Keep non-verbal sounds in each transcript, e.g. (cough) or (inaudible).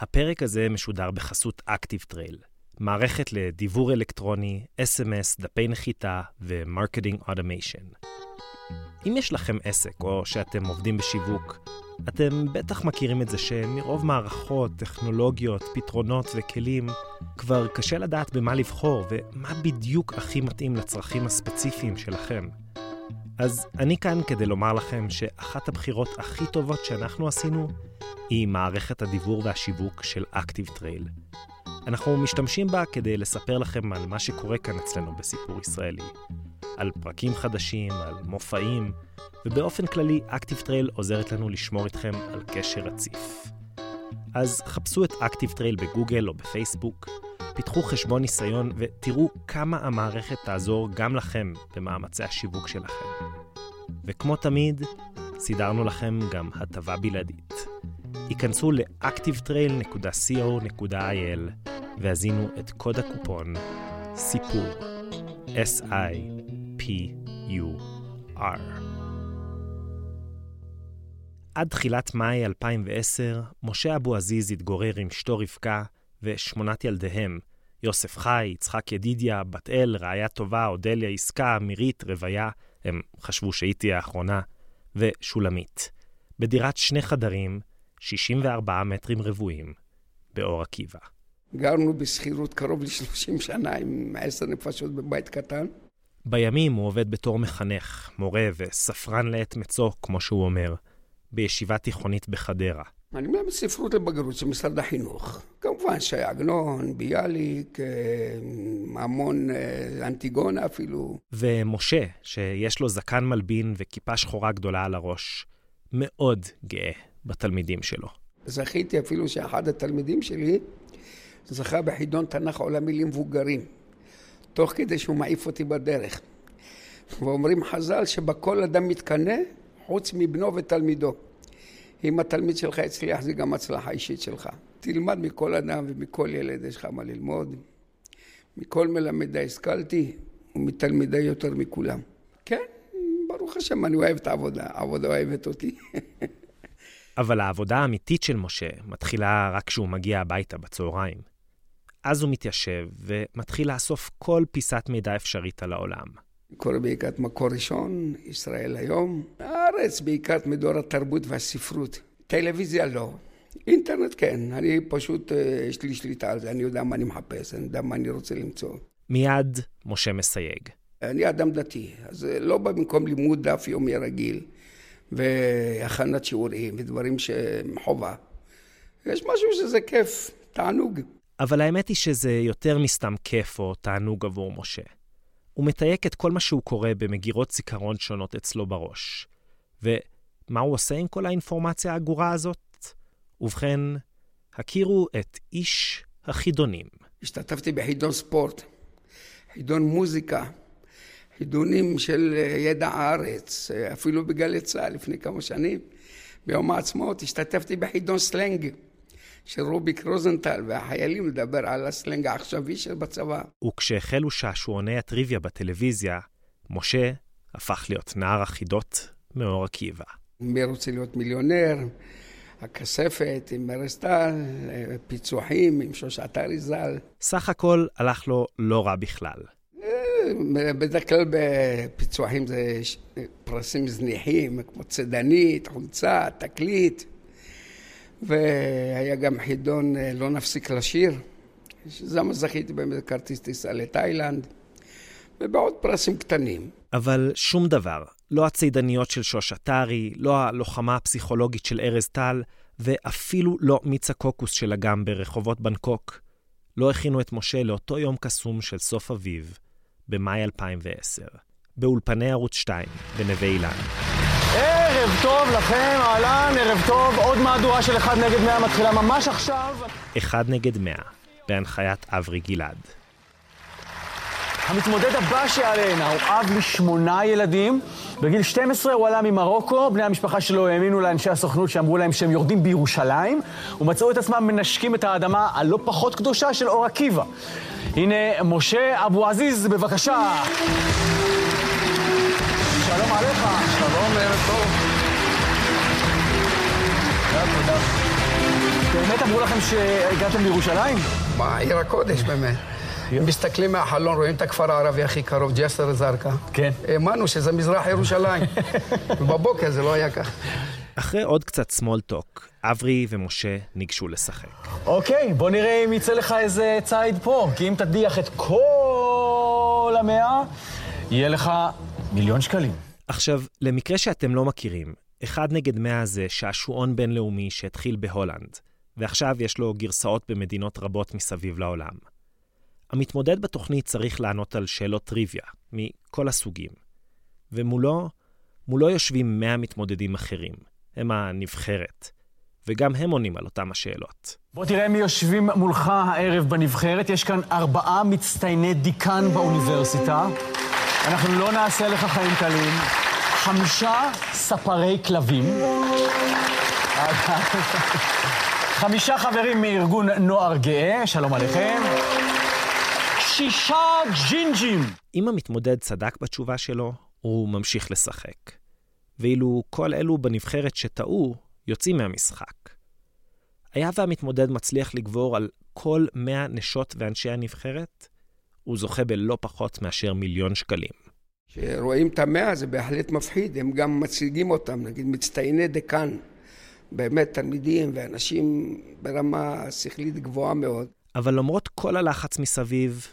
הפרק הזה משודר בחסות Active Trail, מערכת לדיוור אלקטרוני, אס.אם.אס, דפי נחיתה ו marketing automation. אם יש לכם עסק או שאתם עובדים בשיווק, אתם בטח מכירים את זה שמרוב מערכות, טכנולוגיות, פתרונות וכלים, כבר קשה לדעת במה לבחור ומה בדיוק הכי מתאים לצרכים הספציפיים שלכם. אז אני כאן כדי לומר לכם שאחת הבחירות הכי טובות שאנחנו עשינו היא מערכת הדיוור והשיווק של Active Trail. אנחנו משתמשים בה כדי לספר לכם על מה שקורה כאן אצלנו בסיפור ישראלי. על פרקים חדשים, על מופעים, ובאופן כללי Active Trail עוזרת לנו לשמור איתכם על קשר רציף. אז חפשו את Active Trail בגוגל או בפייסבוק, פתחו חשבון ניסיון ותראו כמה המערכת תעזור גם לכם במאמצי השיווק שלכם. וכמו תמיד, סידרנו לכם גם הטבה בלעדית. היכנסו ל-activetrail.co.il והזינו את קוד הקופון סיפור S-I-P-U-R. עד תחילת מאי 2010, משה אבו עזיז התגורר עם אשתו רבקה ושמונת ילדיהם, יוסף חי, יצחק ידידיה, בת אל, רעיה טובה, אודליה עסקה, מירית, רוויה, הם חשבו שהיא תהיה האחרונה, ושולמית, בדירת שני חדרים, 64 מטרים רבועים, באור עקיבא. גרנו בשכירות קרוב ל-30 שנה עם עשר נפשות בבית קטן. בימים הוא עובד בתור מחנך, מורה וספרן לעת מצוא, כמו שהוא אומר, בישיבה תיכונית בחדרה. אני מלמד ספרות לבגרות של משרד החינוך. כמובן שי עגנון, ביאליק, אה, המון אה, אנטיגונה אפילו. ומשה, שיש לו זקן מלבין וכיפה שחורה גדולה על הראש, מאוד גאה בתלמידים שלו. זכיתי אפילו שאחד התלמידים שלי זכה בחידון תנ"ך עולמי למבוגרים, תוך כדי שהוא מעיף אותי בדרך. ואומרים חז"ל שבכל אדם מתקנא חוץ מבנו ותלמידו. אם התלמיד שלך הצליח זה גם הצלחה אישית שלך. תלמד מכל אדם ומכל ילד יש לך מה ללמוד. מכל מלמדי השכלתי ומתלמידי יותר מכולם. כן, ברוך השם, אני אוהב את העבודה, העבודה אוהבת אותי. (laughs) אבל העבודה האמיתית של משה מתחילה רק כשהוא מגיע הביתה בצהריים. אז הוא מתיישב ומתחיל לאסוף כל פיסת מידע אפשרית על העולם. קורא בעיקר מקור ראשון, ישראל היום. הארץ בעיקר מדור התרבות והספרות. טלוויזיה לא. אינטרנט כן, אני פשוט, אה, יש לי שליטה על זה, אני יודע מה אני מחפש, אני יודע מה אני רוצה למצוא. מיד משה מסייג. אני אדם דתי, אז לא בא במקום לימוד דף יומי רגיל, והכנת שיעורים ודברים שהם חובה. יש משהו שזה כיף, תענוג. אבל האמת היא שזה יותר מסתם כיף או תענוג עבור משה. הוא מתייק את כל מה שהוא קורא במגירות זיכרון שונות אצלו בראש. ומה הוא עושה עם כל האינפורמציה האגורה הזאת? ובכן, הכירו את איש החידונים. השתתפתי בחידון ספורט, חידון מוזיקה, חידונים של ידע הארץ, אפילו בגלי צה"ל לפני כמה שנים. ביום העצמאות השתתפתי בחידון סלנג. של רוביק רוזנטל והחיילים לדבר על הסלנג העכשווי של בצבא. וכשהחלו שעשועוני הטריוויה בטלוויזיה, משה הפך להיות נער החידות מאור עקיבא. מי רוצה להיות מיליונר? הכספת עם ארסטל, פיצוחים עם שושת אריזל. סך הכל הלך לו לא רע בכלל. אה, בדרך כלל בפיצוחים זה פרסים זניחים, כמו צדנית, חולצה, תקליט. והיה גם חידון אה, לא נפסיק לשיר, ששם זכיתי באמת כרטיס טיסה לתאילנד, ובעוד פרסים קטנים. אבל שום דבר, לא הצידניות של שוש עטרי, לא הלוחמה הפסיכולוגית של ארז טל, ואפילו לא מיץ הקוקוס של אגם ברחובות בנקוק, לא הכינו את משה לאותו יום קסום של סוף אביב, במאי 2010, באולפני ערוץ 2, בנווה אילן. ערב טוב לכם, אהלן, ערב טוב. עוד מהדורה של אחד נגד מאה מתחילה ממש עכשיו. אחד נגד מאה, בהנחיית אברי גלעד. המתמודד הבא שעליהן הוא אב לשמונה ילדים. בגיל 12 הוא עלה ממרוקו, בני המשפחה שלו האמינו לאנשי הסוכנות שאמרו להם שהם יורדים בירושלים, ומצאו את עצמם מנשקים את האדמה הלא פחות קדושה של אור עקיבא. הנה, משה אבו עזיז, בבקשה. שלום עליך. שלום, ערב טוב. תודה, תודה. באמת אמרו לכם שהגעתם לירושלים? מה, עיר הקודש באמת. מסתכלים מהחלון, רואים את הכפר הערבי הכי קרוב, ג'סר א-זרקא. כן. האמנו שזה מזרח ירושלים. (laughs) ובבוקר זה לא היה כך. אחרי עוד קצת small talk, אברי ומשה ניגשו לשחק. אוקיי, בוא נראה אם יצא לך איזה ציד פה. כי אם תדיח את כל המאה, יהיה לך מיליון שקלים. עכשיו, למקרה שאתם לא מכירים, אחד נגד מאה זה שעשועון בינלאומי שהתחיל בהולנד, ועכשיו יש לו גרסאות במדינות רבות מסביב לעולם. המתמודד בתוכנית צריך לענות על שאלות טריוויה, מכל הסוגים. ומולו, מולו יושבים 100 מתמודדים אחרים. הם הנבחרת. וגם הם עונים על אותם השאלות. בוא תראה מי יושבים מולך הערב בנבחרת. יש כאן ארבעה מצטייני דיקן באוניברסיטה. אנחנו לא נעשה לך חיים קלים. חמישה ספרי כלבים. חמישה חברים מארגון נוער גאה, שלום עליכם. שישה ג'ינג'ים. אם המתמודד צדק בתשובה שלו, הוא ממשיך לשחק. ואילו כל אלו בנבחרת שטעו, יוצאים מהמשחק. היה והמתמודד מצליח לגבור על כל 100 נשות ואנשי הנבחרת, הוא זוכה בלא פחות מאשר מיליון שקלים. כשרואים את המאה זה בהחלט מפחיד, הם גם מציגים אותם, נגיד מצטייני דקן, באמת תלמידים ואנשים ברמה שכלית גבוהה מאוד. אבל למרות כל הלחץ מסביב,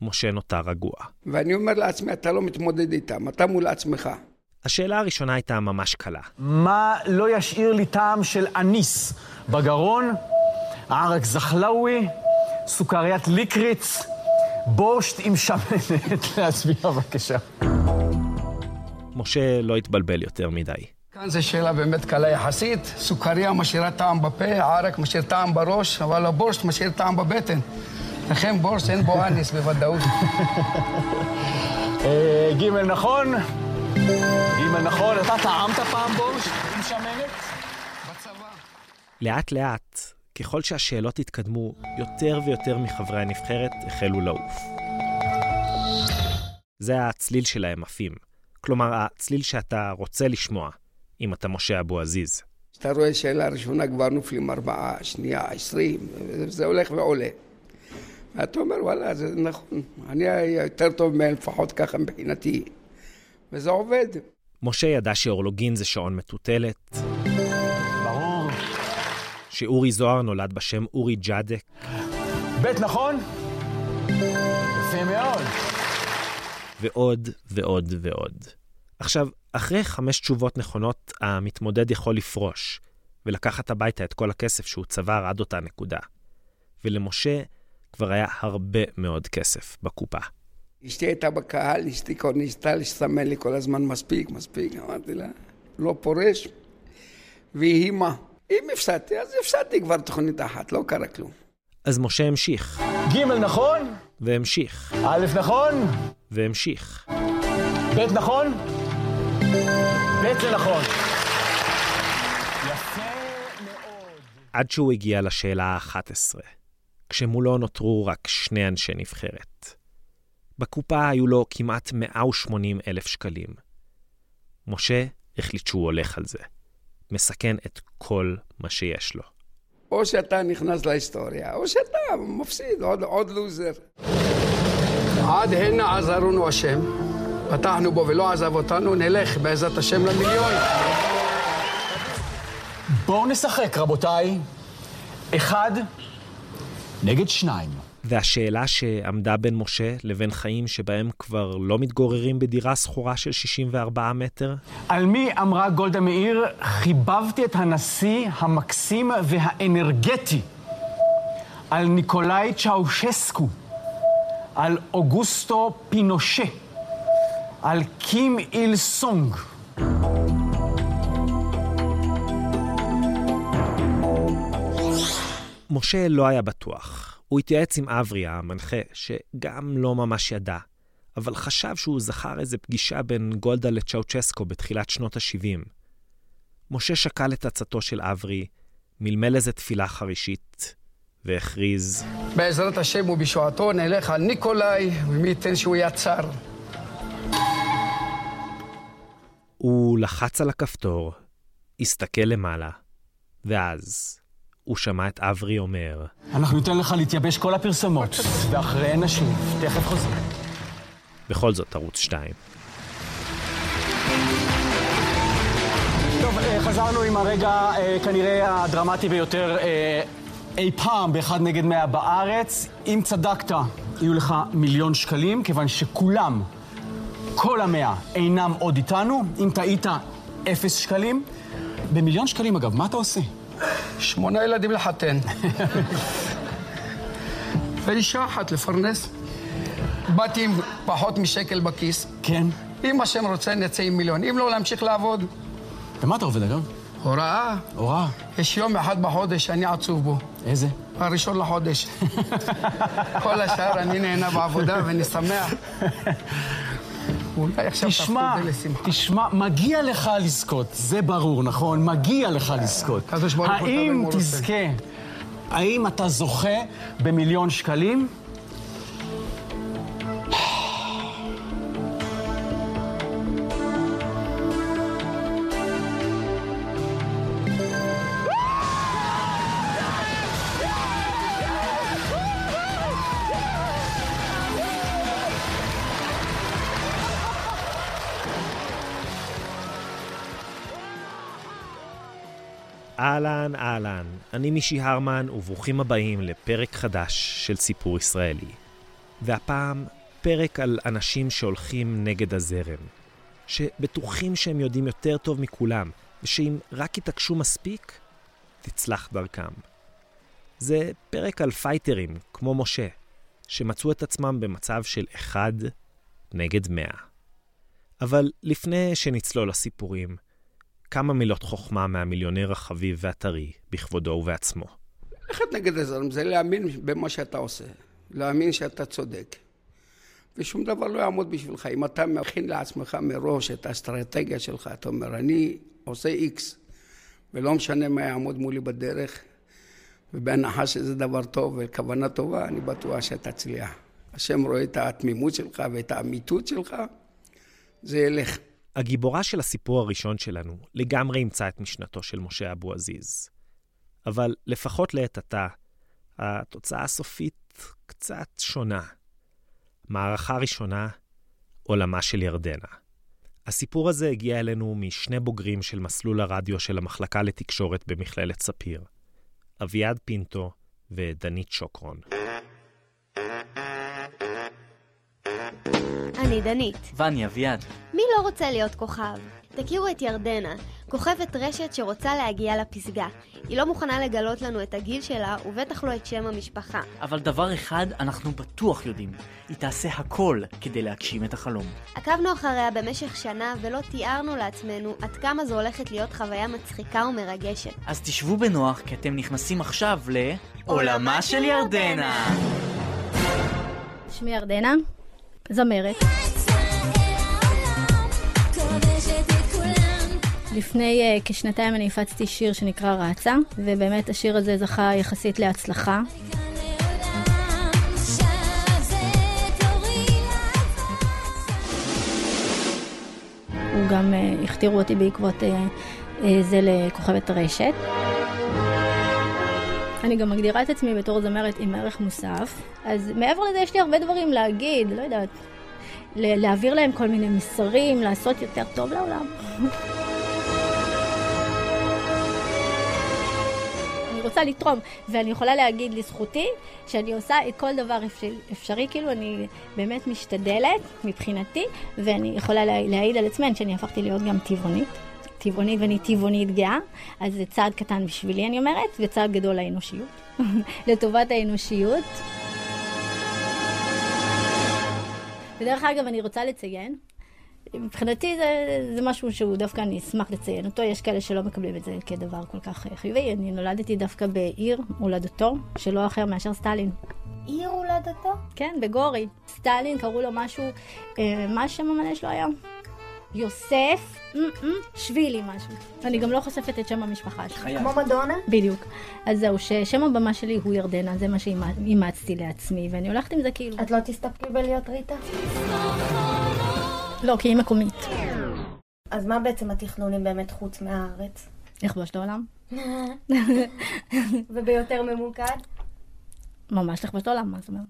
משה נותר רגוע. ואני אומר לעצמי, אתה לא מתמודד איתם, אתה מול עצמך. השאלה הראשונה הייתה ממש קלה. מה לא ישאיר לי טעם של אניס בגרון? ערק זחלאווי, סוכריית ליקריץ, בורשט עם שמנת. (laughs) להצביע בבקשה. משה לא התבלבל יותר מדי. כאן זו שאלה באמת קלה יחסית. סוכריה משאירה טעם בפה, ערק משאיר טעם בראש, אבל הבורשט משאיר טעם בבטן. לכן בורשט אין בו אניס בוודאות. (laughs) אה, ג' נכון? ג' נכון. אתה טעמת פעם בורשט עם שמנת? בצבא. לאט לאט, ככל שהשאלות התקדמו, יותר ויותר מחברי הנבחרת החלו לעוף. זה הצליל שלהם עפים. כלומר, הצליל שאתה רוצה לשמוע, אם אתה משה אבו עזיז. כשאתה רואה שאלה ראשונה כבר נופלים ארבעה, שנייה, עשרים, זה הולך ועולה. ואתה אומר, וואלה, זה נכון, אני יותר טוב מהם, לפחות ככה מבחינתי. וזה עובד. משה ידע שאורלוגין זה שעון מטוטלת. שאורי זוהר נולד בשם אורי ג'אדק, ב' נכון? יפה מאוד. ועוד ועוד ועוד. עכשיו, אחרי חמש תשובות נכונות, המתמודד יכול לפרוש, ולקחת הביתה את כל הכסף שהוא צבר עד אותה נקודה. ולמשה כבר היה הרבה מאוד כסף בקופה. אשתי הייתה בקהל, אשתי כבר ניסתה לסמן לי כל הזמן מספיק, מספיק, אמרתי לה, לא פורש, ויהי מה. אם הפסדתי, אז הפסדתי כבר תוכנית אחת, לא קרה כלום. אז משה המשיך, ג' נכון? והמשיך, א' נכון? והמשיך. ב' נכון? ב' זה נכון. עד שהוא הגיע לשאלה ה-11, כשמולו נותרו רק שני אנשי נבחרת. בקופה היו לו כמעט 180 אלף שקלים. משה החליט שהוא הולך על זה. מסכן את כל מה שיש לו. או שאתה נכנס להיסטוריה, או שאתה מפסיד, עוד, עוד לוזר. עד הנה עזרנו השם, פתחנו בו ולא עזב אותנו, נלך בעזרת השם למיליון. בואו נשחק, רבותיי. אחד נגד שניים. והשאלה שעמדה בין משה לבין חיים שבהם כבר לא מתגוררים בדירה שכורה של 64 מטר, על מי אמרה גולדה מאיר, חיבבתי את הנשיא המקסים והאנרגטי. על ניקולאי צ'אושסקו. על אוגוסטו פינושה. על קים איל סונג. משה לא היה בטוח. הוא התייעץ עם אברי, המנחה, שגם לא ממש ידע, אבל חשב שהוא זכר איזה פגישה בין גולדה לצ'אוצ'סקו בתחילת שנות ה-70. משה שקל את עצתו של אברי, מלמל איזה תפילה חרישית, והכריז, בעזרת השם ובישועתו נלך על ניקולאי, ומי ייתן שהוא יצר. הוא לחץ על הכפתור, הסתכל למעלה, ואז הוא שמע את אברי אומר, אנחנו ניתן לך להתייבש כל הפרסומות, ואחריהן נשוב. תכף חוזר. בכל זאת ערוץ 2. טוב, אה, חזרנו עם הרגע אה, כנראה הדרמטי ביותר אה, אי פעם באחד נגד מאה בארץ. אם צדקת, יהיו לך מיליון שקלים, כיוון שכולם, כל המאה, אינם עוד איתנו. אם טעית, אפס שקלים. במיליון שקלים, אגב, מה אתה עושה? שמונה ילדים לחתן. ואישה אחת לפרנס. באתי עם פחות משקל בכיס. כן. אם השם רוצה, נצא עם מיליון. אם לא, להמשיך לעבוד. ומה אתה עובד, אגב? הוראה. הוראה. יש יום אחד בחודש שאני עצוב בו. איזה? הראשון לחודש. (laughs) כל השאר אני נהנה בעבודה ואני שמח. אולי עכשיו תשמע. תשמע, מגיע לך לזכות, זה ברור, נכון? מגיע לך לזכות. האם. תזכה? האם אתה זוכה במיליון שקלים? אהלן, אהלן, אני מישי הרמן, וברוכים הבאים לפרק חדש של סיפור ישראלי. והפעם, פרק על אנשים שהולכים נגד הזרם. שבטוחים שהם יודעים יותר טוב מכולם, ושאם רק יתעקשו מספיק, תצלח דרכם. זה פרק על פייטרים, כמו משה, שמצאו את עצמם במצב של אחד נגד מאה. אבל לפני שנצלול לסיפורים, כמה מילות חוכמה מהמיליונר החביב והטרי בכבודו ובעצמו. ללכת נגד הזרם זה להאמין במה שאתה עושה, להאמין שאתה צודק. ושום דבר לא יעמוד בשבילך. אם אתה מכין לעצמך מראש את האסטרטגיה שלך, אתה אומר, אני עושה איקס, ולא משנה מה יעמוד מולי בדרך, ובהנחה שזה דבר טוב וכוונה טובה, אני בטוח שתצליח. השם רואה את התמימות שלך ואת האמיתות שלך, זה ילך. הגיבורה של הסיפור הראשון שלנו לגמרי אימצה את משנתו של משה אבו עזיז. אבל לפחות לעת עתה, התוצאה הסופית קצת שונה. מערכה ראשונה, עולמה של ירדנה. הסיפור הזה הגיע אלינו משני בוגרים של מסלול הרדיו של המחלקה לתקשורת במכללת ספיר, אביעד פינטו ודנית שוקרון. אני דנית. ואני אביעד. מי לא רוצה להיות כוכב? תכירו את ירדנה, כוכבת רשת שרוצה להגיע לפסגה. היא לא מוכנה לגלות לנו את הגיל שלה, ובטח לא את שם המשפחה. אבל דבר אחד אנחנו בטוח יודעים, היא תעשה הכל כדי להגשים את החלום. עקבנו אחריה במשך שנה ולא תיארנו לעצמנו עד כמה זו הולכת להיות חוויה מצחיקה ומרגשת. אז תשבו בנוח, כי אתם נכנסים עכשיו ל... עולמה של ירדנה. שמי ירדנה, זמרת. לפני uh, כשנתיים אני הפצתי שיר שנקרא רצה, ובאמת השיר הזה זכה יחסית להצלחה. הוא גם uh, הכתירו אותי בעקבות uh, uh, זה לכוכבת רשת. אני גם מגדירה את עצמי בתור זמרת עם ערך מוסף, אז מעבר לזה יש לי הרבה דברים להגיד, לא יודעת, להעביר להם כל מיני מסרים, לעשות יותר טוב לעולם. רוצה לתרום, ואני יכולה להגיד לזכותי שאני עושה את כל דבר אפשרי, אפשרי כאילו אני באמת משתדלת מבחינתי, ואני יכולה לה, להעיד על עצמי שאני הפכתי להיות גם טבעונית. טבעונית ואני טבעונית גאה, אז זה צעד קטן בשבילי אני אומרת, וצעד גדול לאנושיות, (laughs) לטובת האנושיות. ודרך אגב, אני רוצה לציין, מבחינתי זה, זה משהו שהוא דווקא אני אשמח לציין אותו, יש כאלה שלא מקבלים את זה כדבר כל כך חיובי. אני נולדתי דווקא בעיר הולדתו, שלא אחר מאשר סטלין. עיר הולדתו? כן, בגורי. סטלין, קראו לו משהו, אה, מה שם המלא שלו היום? יוסף מ-מ, שבילי משהו. אני גם לא חושפת את שם המשפחה. חייב. כמו מדונה? בדיוק. אז זהו, ששם הבמה שלי הוא ירדנה, זה מה שאימצתי לעצמי, ואני הולכת עם זה כאילו. את לא תסתפקי בלהיות ריטה? לא, כי היא מקומית. אז מה בעצם התכנונים באמת חוץ מהארץ? לכבוש את העולם. (laughs) וביותר ממוקד? ממש לכבוש עולם, מה זאת אומרת?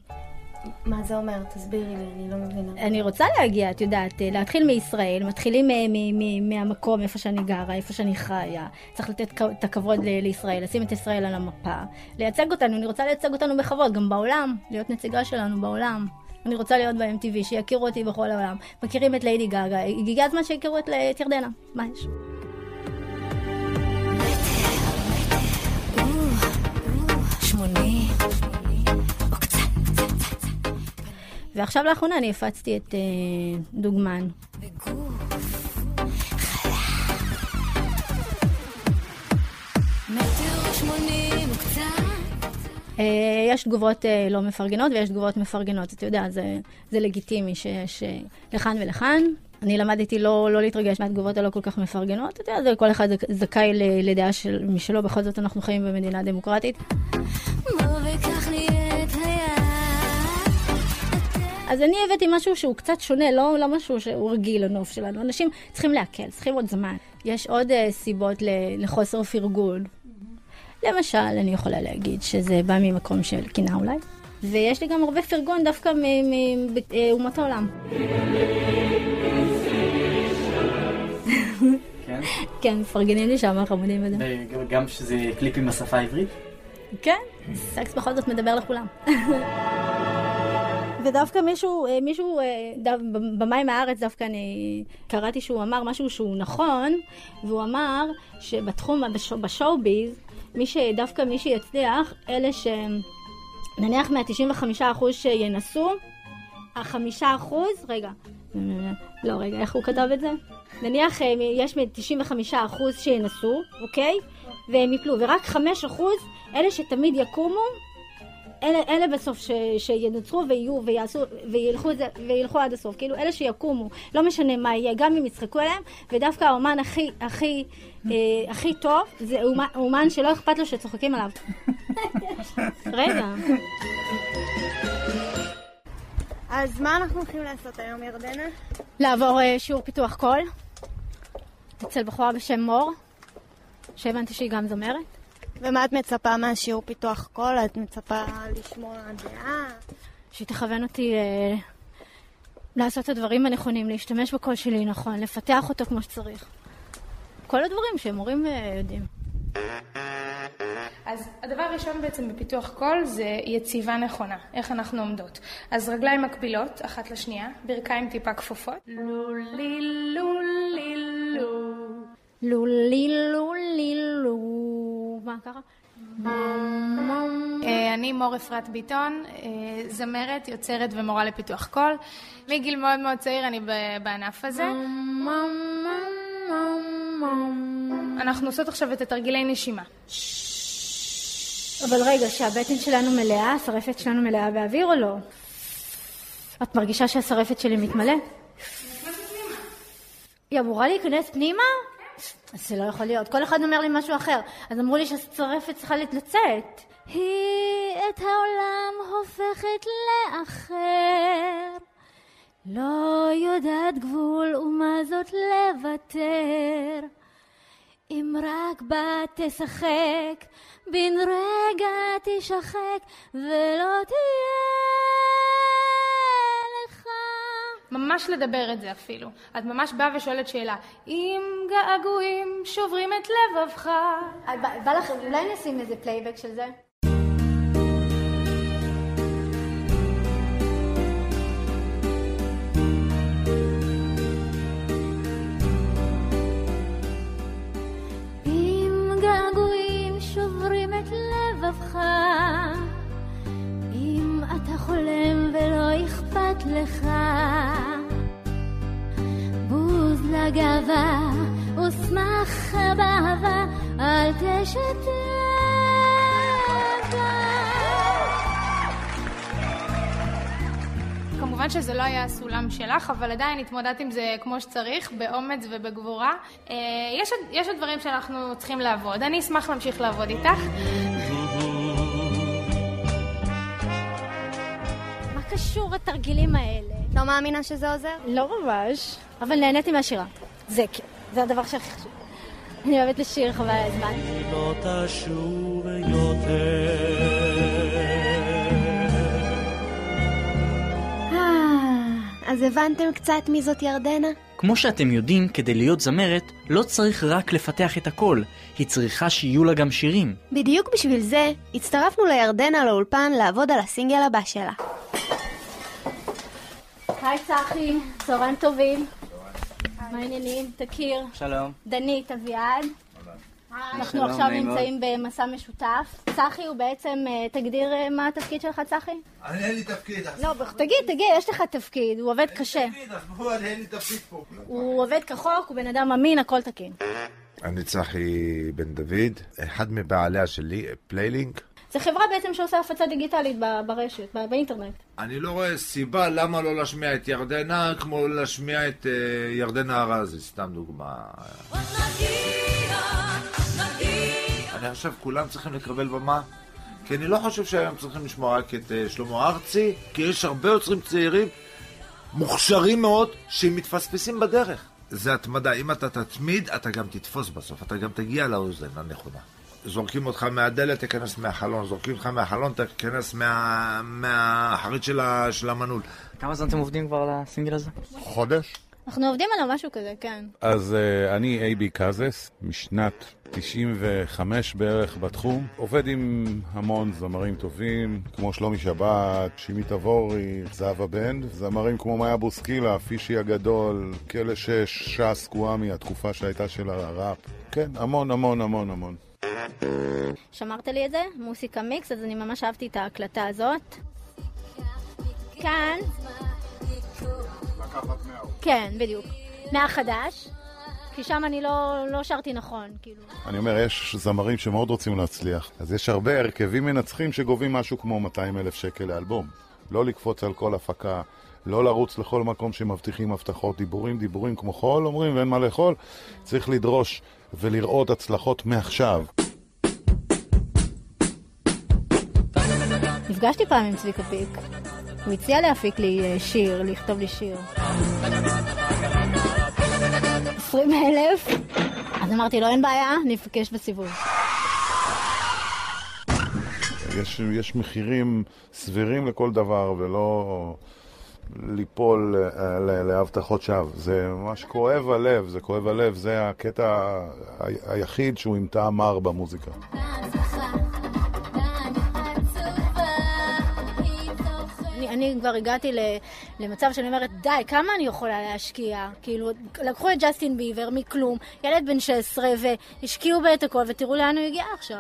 מה זה אומר? תסבירי לי, אני לא מבינה. אני רוצה להגיע, את יודעת, אה, להתחיל מישראל, מתחילים מ- מ- מ- מהמקום איפה שאני גרה, איפה שאני חיה. צריך לתת את הכבוד ל- לישראל, לשים את ישראל על המפה, לייצג אותנו, אני רוצה לייצג אותנו בכבוד, גם בעולם, להיות נציגה שלנו בעולם. אני רוצה להיות ב-MTV, שיכירו אותי בכל העולם. מכירים את ליידי גאגה, הגיע הזמן שיכירו את, את ירדנה, מה יש? ועכשיו לאחרונה אני הפצתי את אה, דוגמן. אה, יש תגובות אה, לא מפרגנות ויש תגובות מפרגנות, אתה יודע, זה, זה לגיטימי שיש אה, לכאן ולכאן. אני למדתי לא, לא להתרגש מהתגובות הלא כל כך מפרגנות, אתה יודע, כל אחד זכ- זכאי לדעה של משלו, בכל זאת אנחנו חיים במדינה דמוקרטית. אז אני הבאתי משהו שהוא קצת שונה, לא, לא משהו שהוא רגיל לנוף שלנו. אנשים צריכים להקל, צריכים עוד זמן. יש עוד uh, סיבות לחוסר פרגון. למשל, אני יכולה להגיד שזה בא ממקום של קנאה אולי, ויש לי גם הרבה פרגון דווקא מאומות העולם. כן? כן, מפרגנים לי שם, חמודים וזה. וגם שזה קליפ עם השפה העברית? כן, סקס בכל זאת מדבר לכולם. (laughs) ודווקא מישהו, אה, מישהו, אה, במים מהארץ דווקא אני קראתי שהוא אמר משהו שהוא נכון, והוא אמר שבתחום, בשו, בשואו-ביז, מי שדווקא מי שיצליח, אלה ש... נניח מה-95% שינסו, החמישה אחוז, רגע, לא רגע, איך הוא כתב את זה? נניח אה, יש מ-95% שינסו, אוקיי? והם יפלו, ורק 5% אלה שתמיד יקומו, אלה, אלה בסוף ש, שינוצרו ויהיו ויעשו וילכו, זה, וילכו עד הסוף, כאילו אלה שיקומו, לא משנה מה יהיה, גם אם יצחקו עליהם, ודווקא האומן הכי, הכי, אה, הכי טוב זה אומן, אומן שלא אכפת לו שצוחקים עליו. (laughs) רגע. אז מה אנחנו הולכים לעשות היום, ירדנה? לעבור אה, שיעור פיתוח קול אצל בחורה בשם מור, שהבנתי שהיא גם זמרת. ומה את מצפה מהשיעור פיתוח קול? את מצפה לשמוע דעה? שהיא תכוון אותי אה, לעשות את הדברים הנכונים, להשתמש בקול שלי נכון, לפתח אותו כמו שצריך. כל הדברים שמורים אה, יודעים. אז הדבר הראשון בעצם בפיתוח קול זה יציבה נכונה, איך אנחנו עומדות. אז רגליים מקבילות, אחת לשנייה, ברכיים טיפה כפופות. לולי לולי לו. לולי לולי לו. מה קרה? אה, אני מור אפרת ביטון, אה, זמרת, יוצרת ומורה לפיתוח קול. מגיל מאוד מאוד צעיר אני בענף הזה. אנחנו עושות עכשיו את התרגילי נשימה. אבל רגע, שהבטן שלנו מלאה, השרפת שלנו מלאה באוויר או לא? את מרגישה שהשרפת שלי מתמלא? היא אמורה להיכנס פנימה? אז זה לא יכול להיות. כל אחד אומר לי משהו אחר. אז אמרו לי שהשרפת צריכה לצאת. היא את העולם הופכת לאחר. לא יודעת גבול ומה זאת לוותר. אם רק בה תשחק, בן רגע תשחק, ולא תהיה. ממש לדבר את זה אפילו. את ממש באה ושואלת שאלה, אם געגועים שוברים את לבבך. אה, בא לך, אולי נשים איזה פלייבק של זה? אם געגועים שוברים את לבבך, אתה חולם ולא אכפת לך, בוז לגאווה ושמח באהבה, אל תשתף בה. כמובן שזה לא היה הסולם שלך, אבל עדיין התמודדת עם זה כמו שצריך, באומץ ובגבורה. אה, יש עוד דברים שאנחנו צריכים לעבוד. אני אשמח להמשיך לעבוד איתך. קשור התרגילים האלה? לא מאמינה שזה עוזר? לא ממש, אבל נהניתי מהשירה. זה כן, זה הדבר שהכי חשוב. אני אוהבת לשיר חבל על הזמן. לא תשוב יותר. אה, אז הבנתם קצת מי זאת ירדנה? כמו שאתם יודעים, כדי להיות זמרת, לא צריך רק לפתח את הקול, היא צריכה שיהיו לה גם שירים. בדיוק בשביל זה הצטרפנו לירדנה לאולפן לעבוד על הסינגל הבא שלה. היי צחי, צהריים טובים. מה העניינים? תכיר. שלום. דנית אביעד. אנחנו עכשיו. נמצאים במסע משותף. צחי הוא בעצם, אה, תגדיר אה, מה התפקיד שלך, צחי? אני אין לי תפקיד. לא, תגיד, תגיד, יש לך תפקיד, הוא עובד קשה. תפקיד, אז בואו, אין לי תפקיד פה. הוא עובד כחוק, הוא בן אדם אמין, הכל תקין. אני צחי בן דוד, אחד מבעליה של Playlink. זו חברה בעצם שעושה הפצה דיגיטלית ברשת, באינטרנט. אני לא רואה סיבה למה לא להשמיע את ירדנה כמו להשמיע את אה, ירדנה ארזי, סתם דוגמה. אני חושב כולם צריכים לקבל במה, כי אני לא חושב שהיום צריכים לשמוע רק את אה, שלמה ארצי, כי יש הרבה יוצרים צעירים, מוכשרים מאוד, שמתפספסים בדרך. זה התמדה, אם אתה תתמיד, אתה גם תתפוס בסוף, אתה גם תגיע לאוזן הנכונה. זורקים אותך מהדלת, תיכנס מהחלון, זורקים אותך מהחלון, תיכנס מה... מהחרית של, ה... של המנעול. כמה זמן אתם עובדים כבר על הסינגל הזה? חודש. אנחנו עובדים עליו משהו כזה, כן. אז uh, אני אייבי קזס, משנת 95 בערך בתחום. עובד עם המון זמרים טובים, כמו שלומי שבת, שימי תבורי, זהבה בנד. זמרים כמו מאיה בוסקילה, פישי הגדול, כלא שש, ש"ס קוואמי, התקופה שהייתה של הראפ. כן, המון המון המון המון. שמרת לי את זה, מוסיקה מיקס, אז אני ממש אהבתי את ההקלטה הזאת. כאן, כן, בדיוק. מהחדש, כי שם אני לא, לא שרתי נכון, כאילו. אני אומר, יש זמרים שמאוד רוצים להצליח. אז יש הרבה הרכבים מנצחים שגובים משהו כמו 200 אלף שקל לאלבום. לא לקפוץ על כל הפקה, לא לרוץ לכל מקום שמבטיחים הבטחות, דיבורים, דיבורים כמו חול, אומרים, ואין מה לאכול. צריך לדרוש ולראות הצלחות מעכשיו. נפגשתי פעם עם צביקה פיק. הוא הציע להפיק לי אה, שיר, לכתוב לי שיר. 20 אלף? אז אמרתי לו, אין בעיה, נפגש בסיבוב. יש, יש מחירים סבירים לכל דבר, ולא ליפול אה, להבטחות שווא. זה ממש כואב הלב, זה כואב הלב, זה הקטע היחיד שהוא עם טעם מר במוזיקה. אני, כבר הגעתי למצב שאני אומרת, די, כמה אני יכולה להשקיע? כאילו, לקחו את ג'סטין ביבר מכלום, ילד בן 16, והשקיעו בה את הכל, ותראו לאן הוא הגיע עכשיו.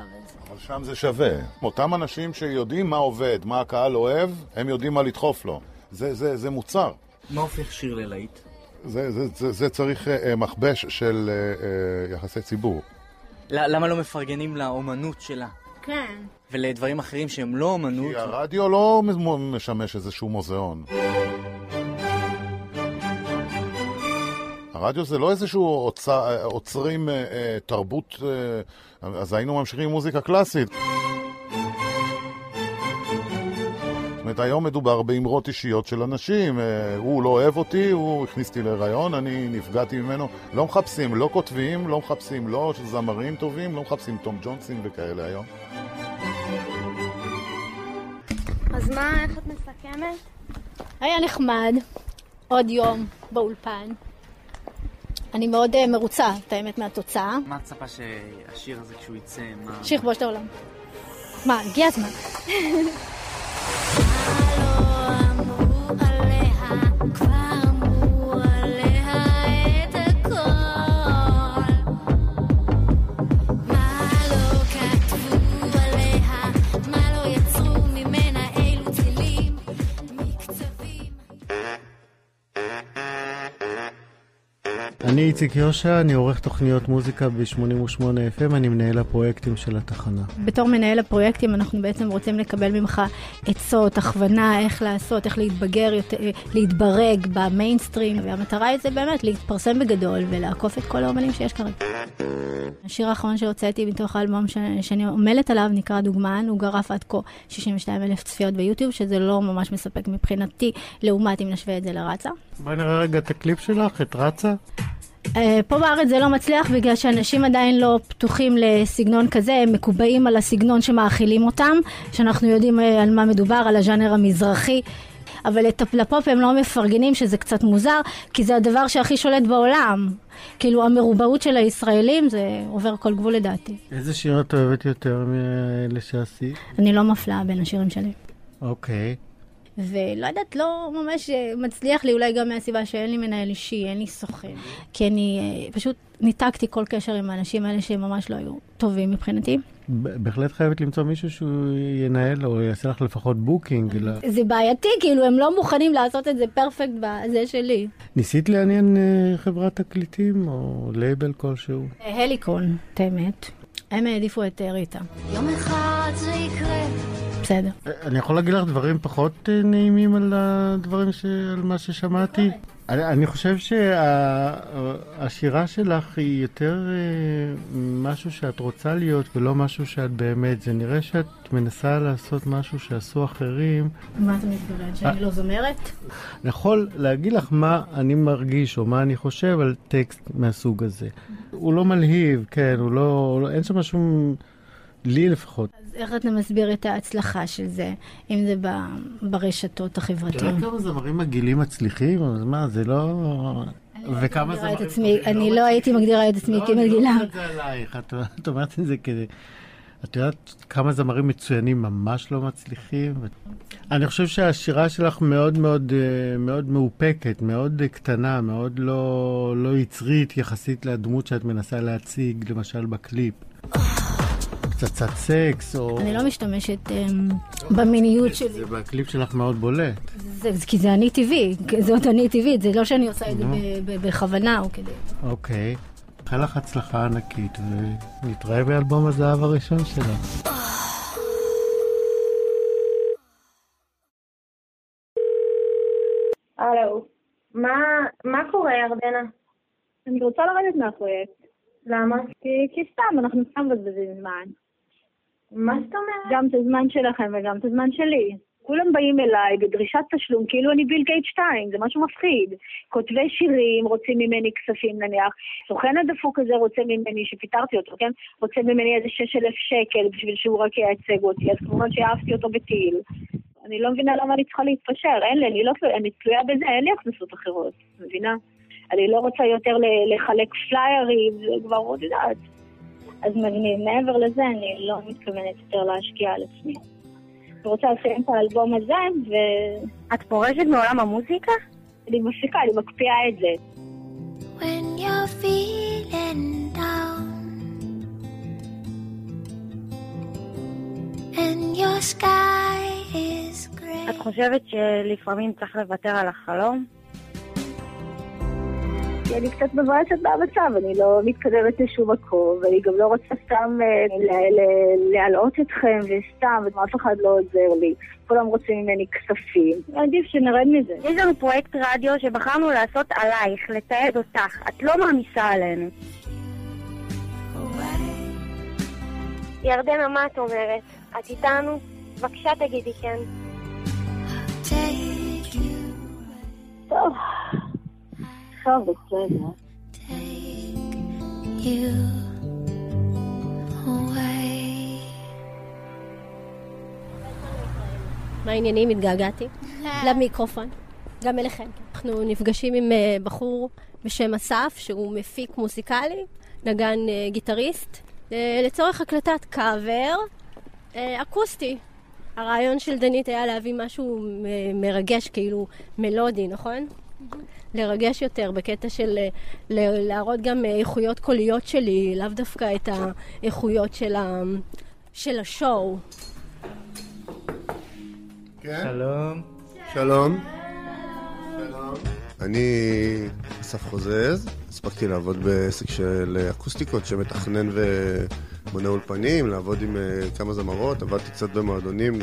אבל שם זה שווה. אותם אנשים שיודעים מה עובד, מה הקהל אוהב, הם יודעים מה לדחוף לו. זה, זה, זה מוצר. מה הופך שיר ללהיט? זה, זה, זה, זה צריך אה, אה, מכבש של אה, אה, יחסי ציבור. ל- למה לא מפרגנים לאומנות שלה? כן. ולדברים אחרים שהם לא אומנות? כי הרדיו לא משמש איזשהו מוזיאון. הרדיו זה לא איזשהו אוצר, עוצרים אה, אה, תרבות, אה, אז היינו ממשיכים עם מוזיקה קלאסית. אומרת, היום מדובר באמרות אישיות של אנשים. אה, הוא לא אוהב אותי, הוא הכניס אותי להיריון, אני נפגעתי ממנו. לא מחפשים, לא כותבים, לא מחפשים לא זמרים טובים, לא מחפשים תום ג'ונסים וכאלה היום. אז מה, איך את מסכמת? היה נחמד, עוד יום באולפן. אני מאוד אה, מרוצה, את האמת, מהתוצאה. מה את מצפה שהשיר הזה כשהוא יצא, מה... שיר כבוש את העולם. מה, הגיע הזמן. (laughs) אני איציק יושע, אני עורך תוכניות מוזיקה ב-88 FM, אני מנהל הפרויקטים של התחנה. בתור מנהל הפרויקטים אנחנו בעצם רוצים לקבל ממך עצות, הכוונה, איך לעשות, איך להתבגר, יותר, להתברג במיינסטרים, והמטרה היא זה באמת להתפרסם בגדול ולעקוף את כל האומנים שיש כרגע. השיר האחרון שהוצאתי מתוך האלבום ש... שאני עמלת עליו נקרא דוגמן, הוא גרף עד כה 62 אלף צפיות ביוטיוב, שזה לא ממש מספק מבחינתי, לעומת אם נשווה את זה לרצה. בואי נראה רגע את הקליפ שלך, את רצה. אה, פה בארץ זה לא מצליח בגלל שאנשים עדיין לא פתוחים לסגנון כזה, הם מקובעים על הסגנון שמאכילים אותם, שאנחנו יודעים אה, על מה מדובר, על הז'אנר המזרחי. אבל לפופ הם לא מפרגנים שזה קצת מוזר, כי זה הדבר שהכי שולט בעולם. כאילו המרובעות של הישראלים זה עובר כל גבול לדעתי. איזה שיר את אוהבת יותר מאלה שעשית? אני לא מפלה בין השירים שלי. אוקיי. ולא יודעת, לא ממש מצליח לי, אולי גם מהסיבה שאין לי מנהל אישי, אין לי סוכן. כי אני אה, פשוט ניתקתי כל קשר עם האנשים האלה שהם ממש לא היו טובים מבחינתי. בהחלט חייבת למצוא מישהו שהוא ינהל או יעשה לך לפחות booking. זה בעייתי, כאילו הם לא מוכנים לעשות את זה perfect בזה שלי. ניסית לעניין אה, חברת תקליטים או לייבל כלשהו? הליקון, את האמת. הם העדיפו את ריטה. יום אחד זה יקרה. בסדר. אני יכול להגיד לך דברים פחות אה, נעימים על הדברים, ש... על מה ששמעתי? אני, אני חושב שהשירה שלך היא יותר אה, משהו שאת רוצה להיות ולא משהו שאת באמת. זה נראה שאת מנסה לעשות משהו שעשו אחרים. מה אתה מתכוון? שאני לא זומרת? אני יכול להגיד לך מה אני מרגיש או מה אני חושב על טקסט מהסוג הזה. הוא לא מלהיב, כן, הוא לא... אין שם שום... לי לפחות. איך אתה מסביר את ההצלחה של זה, אם זה ברשתות החברתיות? אתה יודע כמה זמרים מגעילים מצליחים? אז מה, זה לא... וכמה זמרים... אני לא הייתי מגדירה את עצמי כמגילה. אני לא אומרת את זה עלייך, את אומרת את זה כדי... את יודעת כמה זמרים מצוינים ממש לא מצליחים? אני חושב שהשירה שלך מאוד מאוד אה, מאוד מאופקת, מאוד קטנה, מאוד לא, לא יצרית יחסית לדמות שאת מנסה להציג, למשל בקליפ. פצצת סקס, או... אני לא משתמשת um, במיניות שלי. זה בקליפ שלך מאוד בולט. זה, זה, כי זה אני טבעי, זאת אני טבעית, זה לא שאני עושה את זה בכוונה או כדי. אוקיי. מאחל לך הצלחה ענקית, ונתראה באלבום הזהב הראשון שלך. הלו, מה קורה, ירדנה? אני רוצה לרדת מהפרויקט. למה? כי סתם, אנחנו סתם מבזבזים זמן. מה זאת אומרת? גם את הזמן שלכם וגם את הזמן שלי. כולם באים אליי בדרישת תשלום כאילו אני ביל גייט 2, זה משהו מפחיד. כותבי שירים רוצים ממני כספים נניח, סוכן הדפוק הזה רוצה ממני, שפיטרתי אותו, כן? רוצה ממני איזה 6,000 שקל בשביל שהוא רק ייצג אותי, אז כמובן שאהבתי אותו בטיל. אני לא מבינה למה אני צריכה להתפשר, אין לי, אני לא אני תלויה בזה, אין לי הכנסות אחרות, מבינה? אני לא רוצה יותר לחלק פליירים, זה כבר, את יודעת. אז מגניב. מעבר לזה, אני לא מתכוונת יותר להשקיע על עצמי. אני רוצה לסיים את האלבום הזה, ו... את פורשת מעולם המוזיקה? אני מפסיקה, אני מקפיאה את זה. When you're feeling down and your sky is gray את חושבת שלפעמים צריך לוותר על החלום? כי אני קצת מבואסת מהמצב, אני לא מתקדמת לשום מקום, ואני גם לא רוצה סתם אה, להלאות אתכם, וסתם, ואף אחד לא עוזר לי. כולם רוצים ממני כספים. עדיף שנרד מזה. יש לנו פרויקט רדיו שבחרנו לעשות עלייך, לתעד אותך. את לא מעמיסה עלינו. ירדנה, מה את אומרת? את איתנו? בבקשה תגידי כן. בסדר. מה העניינים? התגעגעתי למיקרופון, גם אליכם. אנחנו נפגשים עם אה, בחור בשם אסף, שהוא מפיק מוזיקלי, נגן אה, גיטריסט, אה, לצורך הקלטת קאבר אקוסטי. הרעיון של דנית היה להביא משהו מרגש, כאילו מלודי, נכון? לרגש יותר, בקטע של להראות גם איכויות קוליות שלי, לאו דווקא את האיכויות של, ה, של השואו. כן? שלום. שלום. אני אסף חוזז, הספקתי לעבוד בעסק של אקוסטיקות שמתכנן ומונה אולפנים, לעבוד עם אה, כמה זמרות, עבדתי קצת במועדונים.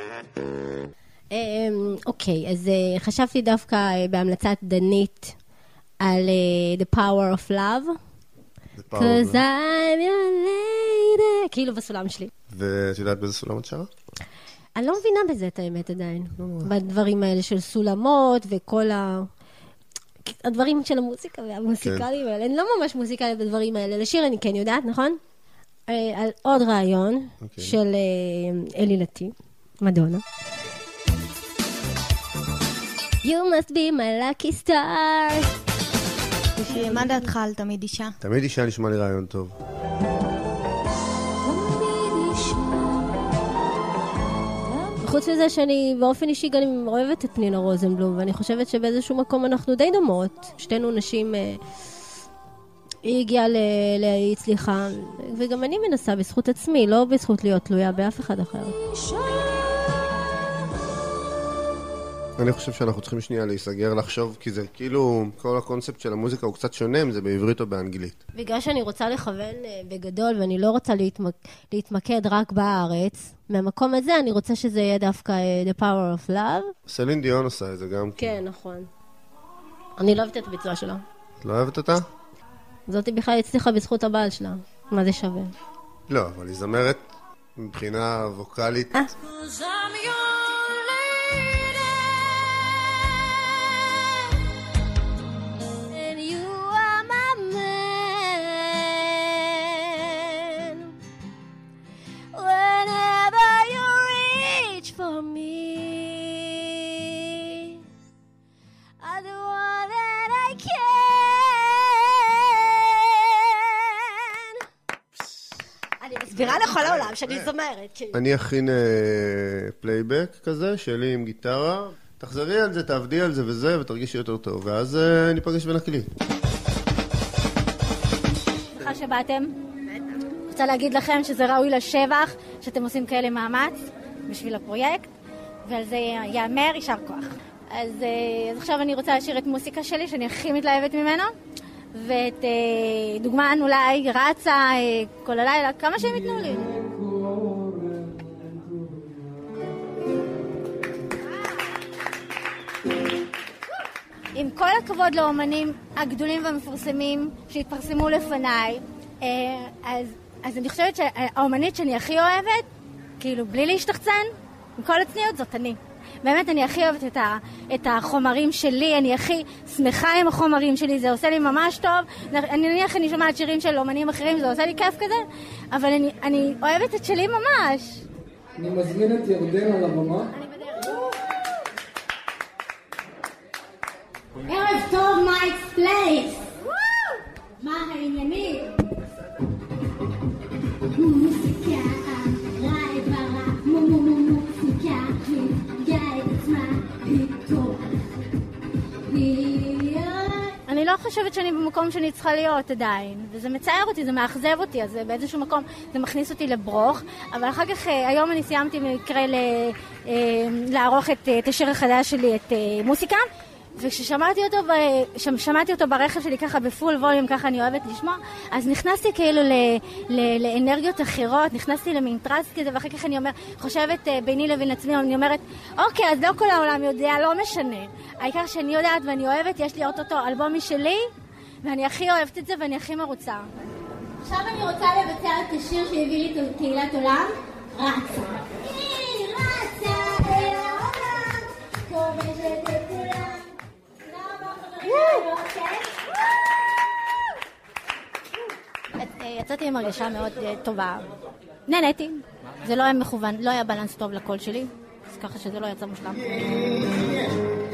אמ, אוקיי, אז אה, חשבתי דווקא אה, בהמלצת דנית על uh, The Power of Love. Cause I'm your lady, כאילו בסולם שלי. ואת יודעת באיזה סולם את שרה? אני לא מבינה בזה את האמת עדיין. בדברים האלה של סולמות וכל ה... הדברים של המוזיקה והמוזיקליים האלה, אני לא ממש מוזיקלית בדברים האלה. לשיר אני כן יודעת, נכון? אה, על עוד רעיון אוקיי. של אה, אלי לטי, מדונה. You must be my lucky star. מה דעתך על תמיד אישה? תמיד אישה נשמע לי רעיון טוב. חוץ מזה שאני באופן אישי גם אוהבת את פנינה רוזנבלום, ואני חושבת שבאיזשהו מקום אנחנו די דומות. שתינו נשים... אה, היא הגיעה ל... ל... היא הצליחה, וגם אני מנסה בזכות עצמי, לא בזכות להיות תלויה באף אחד אחר. אני חושב שאנחנו צריכים שנייה להיסגר, לחשוב, כי זה כאילו, כל הקונספט של המוזיקה הוא קצת שונה אם זה בעברית או באנגלית. בגלל שאני רוצה לכוון אה, בגדול, ואני לא רוצה להתמק... להתמקד רק בארץ, מהמקום הזה אני רוצה שזה יהיה דווקא אה, The Power of Love. סלין דיון עושה את זה גם. כן, נכון. אני לא אוהבת את הביצוע שלה. את לא אוהבת אותה? זאתי בכלל הצליחה בזכות הבעל שלה. מה זה שווה? לא, אבל היא זמרת מבחינה ווקאלית. And for me, I do all that I can. אני מסבירה לכל העולם שאני זמרת. כאילו. אני אכין אה, פלייבק כזה, שלי עם גיטרה. תחזרי על זה, תעבדי על זה וזה, ותרגישי יותר טוב. ואז אה, ניפגש ונקליט. שמחה שבאתם. רוצה להגיד לכם שזה ראוי לשבח, שאתם עושים כאלה מאמץ בשביל הפרויקט, ועל זה ייאמר יישר כוח. אז, אה, אז עכשיו אני רוצה לשיר את מוסיקה שלי, שאני הכי מתלהבת ממנו, ואת אה, דוגמן אולי רצה אה, כל הלילה, כמה שהם ייתנו לי. עם כל הכבוד לאומנים הגדולים והמפורסמים שהתפרסמו לפניי, אז, אז אני חושבת שהאומנית שאני הכי אוהבת, כאילו בלי להשתחצן, עם כל הצניעות, זאת אני. באמת, אני הכי אוהבת את, ה, את החומרים שלי, אני הכי שמחה עם החומרים שלי, זה עושה לי ממש טוב. אני נניח אני שומעת שירים של אומנים אחרים, זה עושה לי כיף כזה, אבל אני, אני אוהבת את שלי ממש. אני מזמין את ירדן על הבמה. ערב טוב, Mike's Place! מה העניינים? לא חושבת שאני במקום שאני צריכה להיות עדיין, וזה מצער אותי, זה מאכזב אותי, אז באיזשהו מקום זה מכניס אותי לברוך, אבל אחר כך, אה, היום אני סיימתי במקרה אה, לערוך אה, את השיר החדש שלי, את מוסיקה, וכששמעתי אותו, שמעתי אותו ברכב שלי ככה בפול ווליום, ככה אני אוהבת לשמוע, אז נכנסתי כאילו ל, ל, לאנרגיות אחרות, נכנסתי למין טרס כזה, ואחר כך אני אומר, חושבת אה, ביני לבין עצמי, אני אומרת, אוקיי, אז לא כל העולם יודע, לא משנה. העיקר שאני יודעת ואני אוהבת, יש לי אוטוטו אלבום משלי, ואני הכי אוהבת את זה ואני הכי מרוצה. עכשיו אני רוצה לבצע את השיר שהביא לי את קהילת עולם, רצה. היא רצה אל העולם, כובשת את כולם. אה, יצאתי עם הרגשה מאוד אה, טובה. נהניתי. זה לא היה מכוון, לא היה בלנס טוב לקול שלי, אז ככה שזה לא יצא מושלם.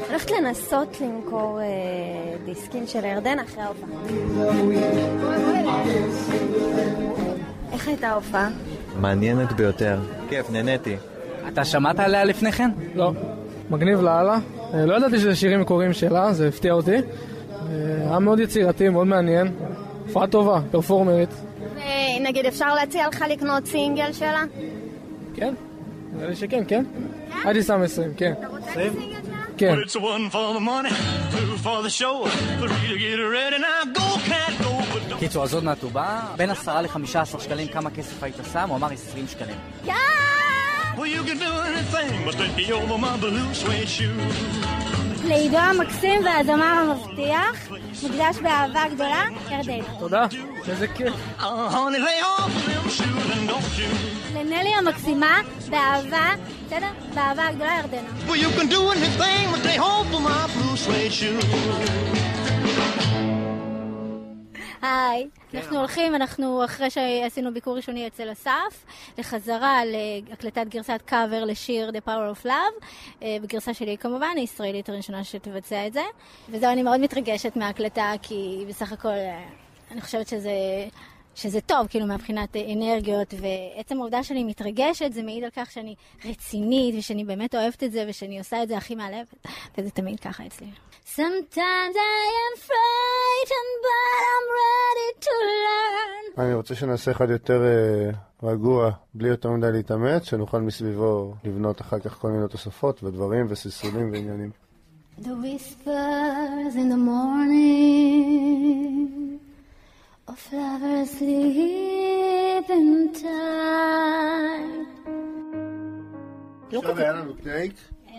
הולכת לנסות למכור אה, דיסקים של ירדן אחרי ההופעה. איך הייתה ההופעה? מעניינת ביותר. כיף, נהניתי. אתה שמעת עליה לפני כן? לא. מגניב לאללה. אה, לא ידעתי שזה שירים מקוריים שלה, זה הפתיע אותי. אה, היה מאוד יצירתי, מאוד מעניין. הופעה טובה, פרפורמרית. נגיד, אפשר להציע לך לקנות סינגל שלה? כן, נראה לי שכן, כן? הייתי שם 20, כן. אתה רוצה סינגל שלה? כן. קיצור, אז עוד מעט הוא בא, בין 10 ל-15 שקלים, כמה כסף היית שם? הוא אמר 20 שקלים. Well, you can do anything but take me over my blue suede shoes. לעידו המקסים והזמר המבטיח, מוקדש באהבה גדולה, ירדן. תודה, איזה כיף. Uh, honey, lay off them shoes and don't you. לנלי המקסימה, באהבה, בסדר? באהבה הגדולה, ירדנה. Well, you can do anything but stay home for my blue suede shoes. היי, כן, אנחנו הולכים, אנחנו אחרי שעשינו ביקור ראשוני אצל אסף, לחזרה להקלטת גרסת קאבר לשיר The Power of Love, אה, בגרסה שלי כמובן, הישראלית הראשונה שתבצע את זה. וזהו, אני מאוד מתרגשת מההקלטה, כי בסך הכל אה, אני חושבת שזה... שזה טוב, כאילו, מבחינת אנרגיות, ועצם העובדה שאני מתרגשת, זה מעיד על כך שאני רצינית, ושאני באמת אוהבת את זה, ושאני עושה את זה הכי מהלב, וזה תמיד ככה אצלי. Sometimes I am frightened, but I'm ready to learn. אני רוצה שנעשה אחד יותר אה, רגוע, בלי יותר מדי להתאמץ, שנוכל מסביבו לבנות אחר כך כל מיני תוספות ודברים וסיסולים ועניינים. The whispers in the morning of lovers sleeping tight. לא עכשיו היה לנו טייק,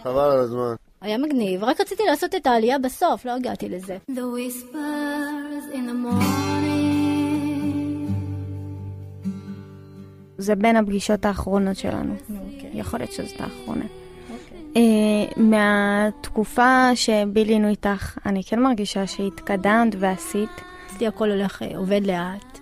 חבל על הזמן. היה מגניב, רק רציתי לעשות את העלייה בסוף, לא הגעתי לזה. The whispers in the morning. זה בין הפגישות האחרונות שלנו. אוקיי. יכול להיות שזאת האחרונה. אה, מהתקופה שבילינו איתך, אני כן מרגישה שהתקדמת ועשית. אצלי הכל הולך, אה, עובד לאט.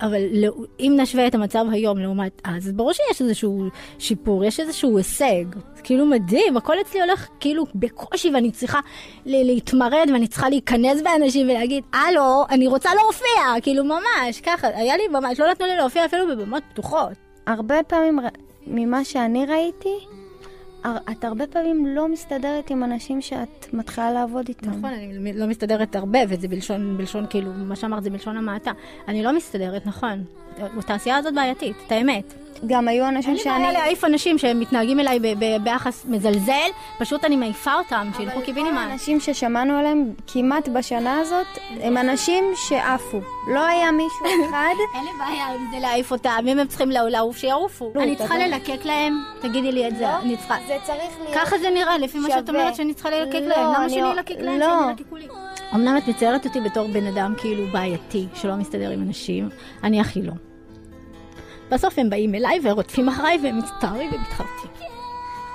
אבל לא- אם נשווה את המצב היום לעומת אז, ברור שיש איזשהו שיפור, יש איזשהו הישג. זה כאילו מדהים, הכל אצלי הולך כאילו בקושי, ואני צריכה להתמרד, ואני צריכה להיכנס באנשים ולהגיד, הלו, אני רוצה להופיע, כאילו ממש, ככה, היה לי ממש, לא נתנו לי להופיע אפילו בבמות פתוחות. הרבה פעמים, ממה שאני ראיתי, את הרבה פעמים לא מסתדרת עם אנשים שאת מתחילה לעבוד איתם. נכון, אני לא מסתדרת הרבה, וזה בלשון, בלשון כאילו, מה שאמרת זה בלשון המעטה. אני לא מסתדרת, נכון. התעשייה הזאת בעייתית, את האמת. גם היו אנשים אין לי שאני... בעיה להעיף אנשים שמתנהגים אליי ב- ב- ביחס מזלזל, פשוט אני מעיפה אותם, שילכו קיבינימט. האנשים ששמענו עליהם כמעט בשנה הזאת, הם אנשים שעפו. לא היה מישהו (laughs) אחד... אין לי בעיה עם זה להעיף אותם, אם הם צריכים לעוף, שיעופו. לא, אני צריכה. ללקק להם? תגידי לי את זה, לא, אני צריכה... זה צריך להיות ככה זה נראה, לפי מה שאת. אומרת שאני צריכה ללקק לא, להם. למה אני שאני לא- אלקק להם? לא. שהם ילקקו לי? אמנם את מציירת אותי בתור בן אדם כאילו בעייתי, שלא מסתדר עם אנשים, אני הכי לא. בסוף הם באים אליי ורודפים אחריי והם מצטערים ומתחרטים.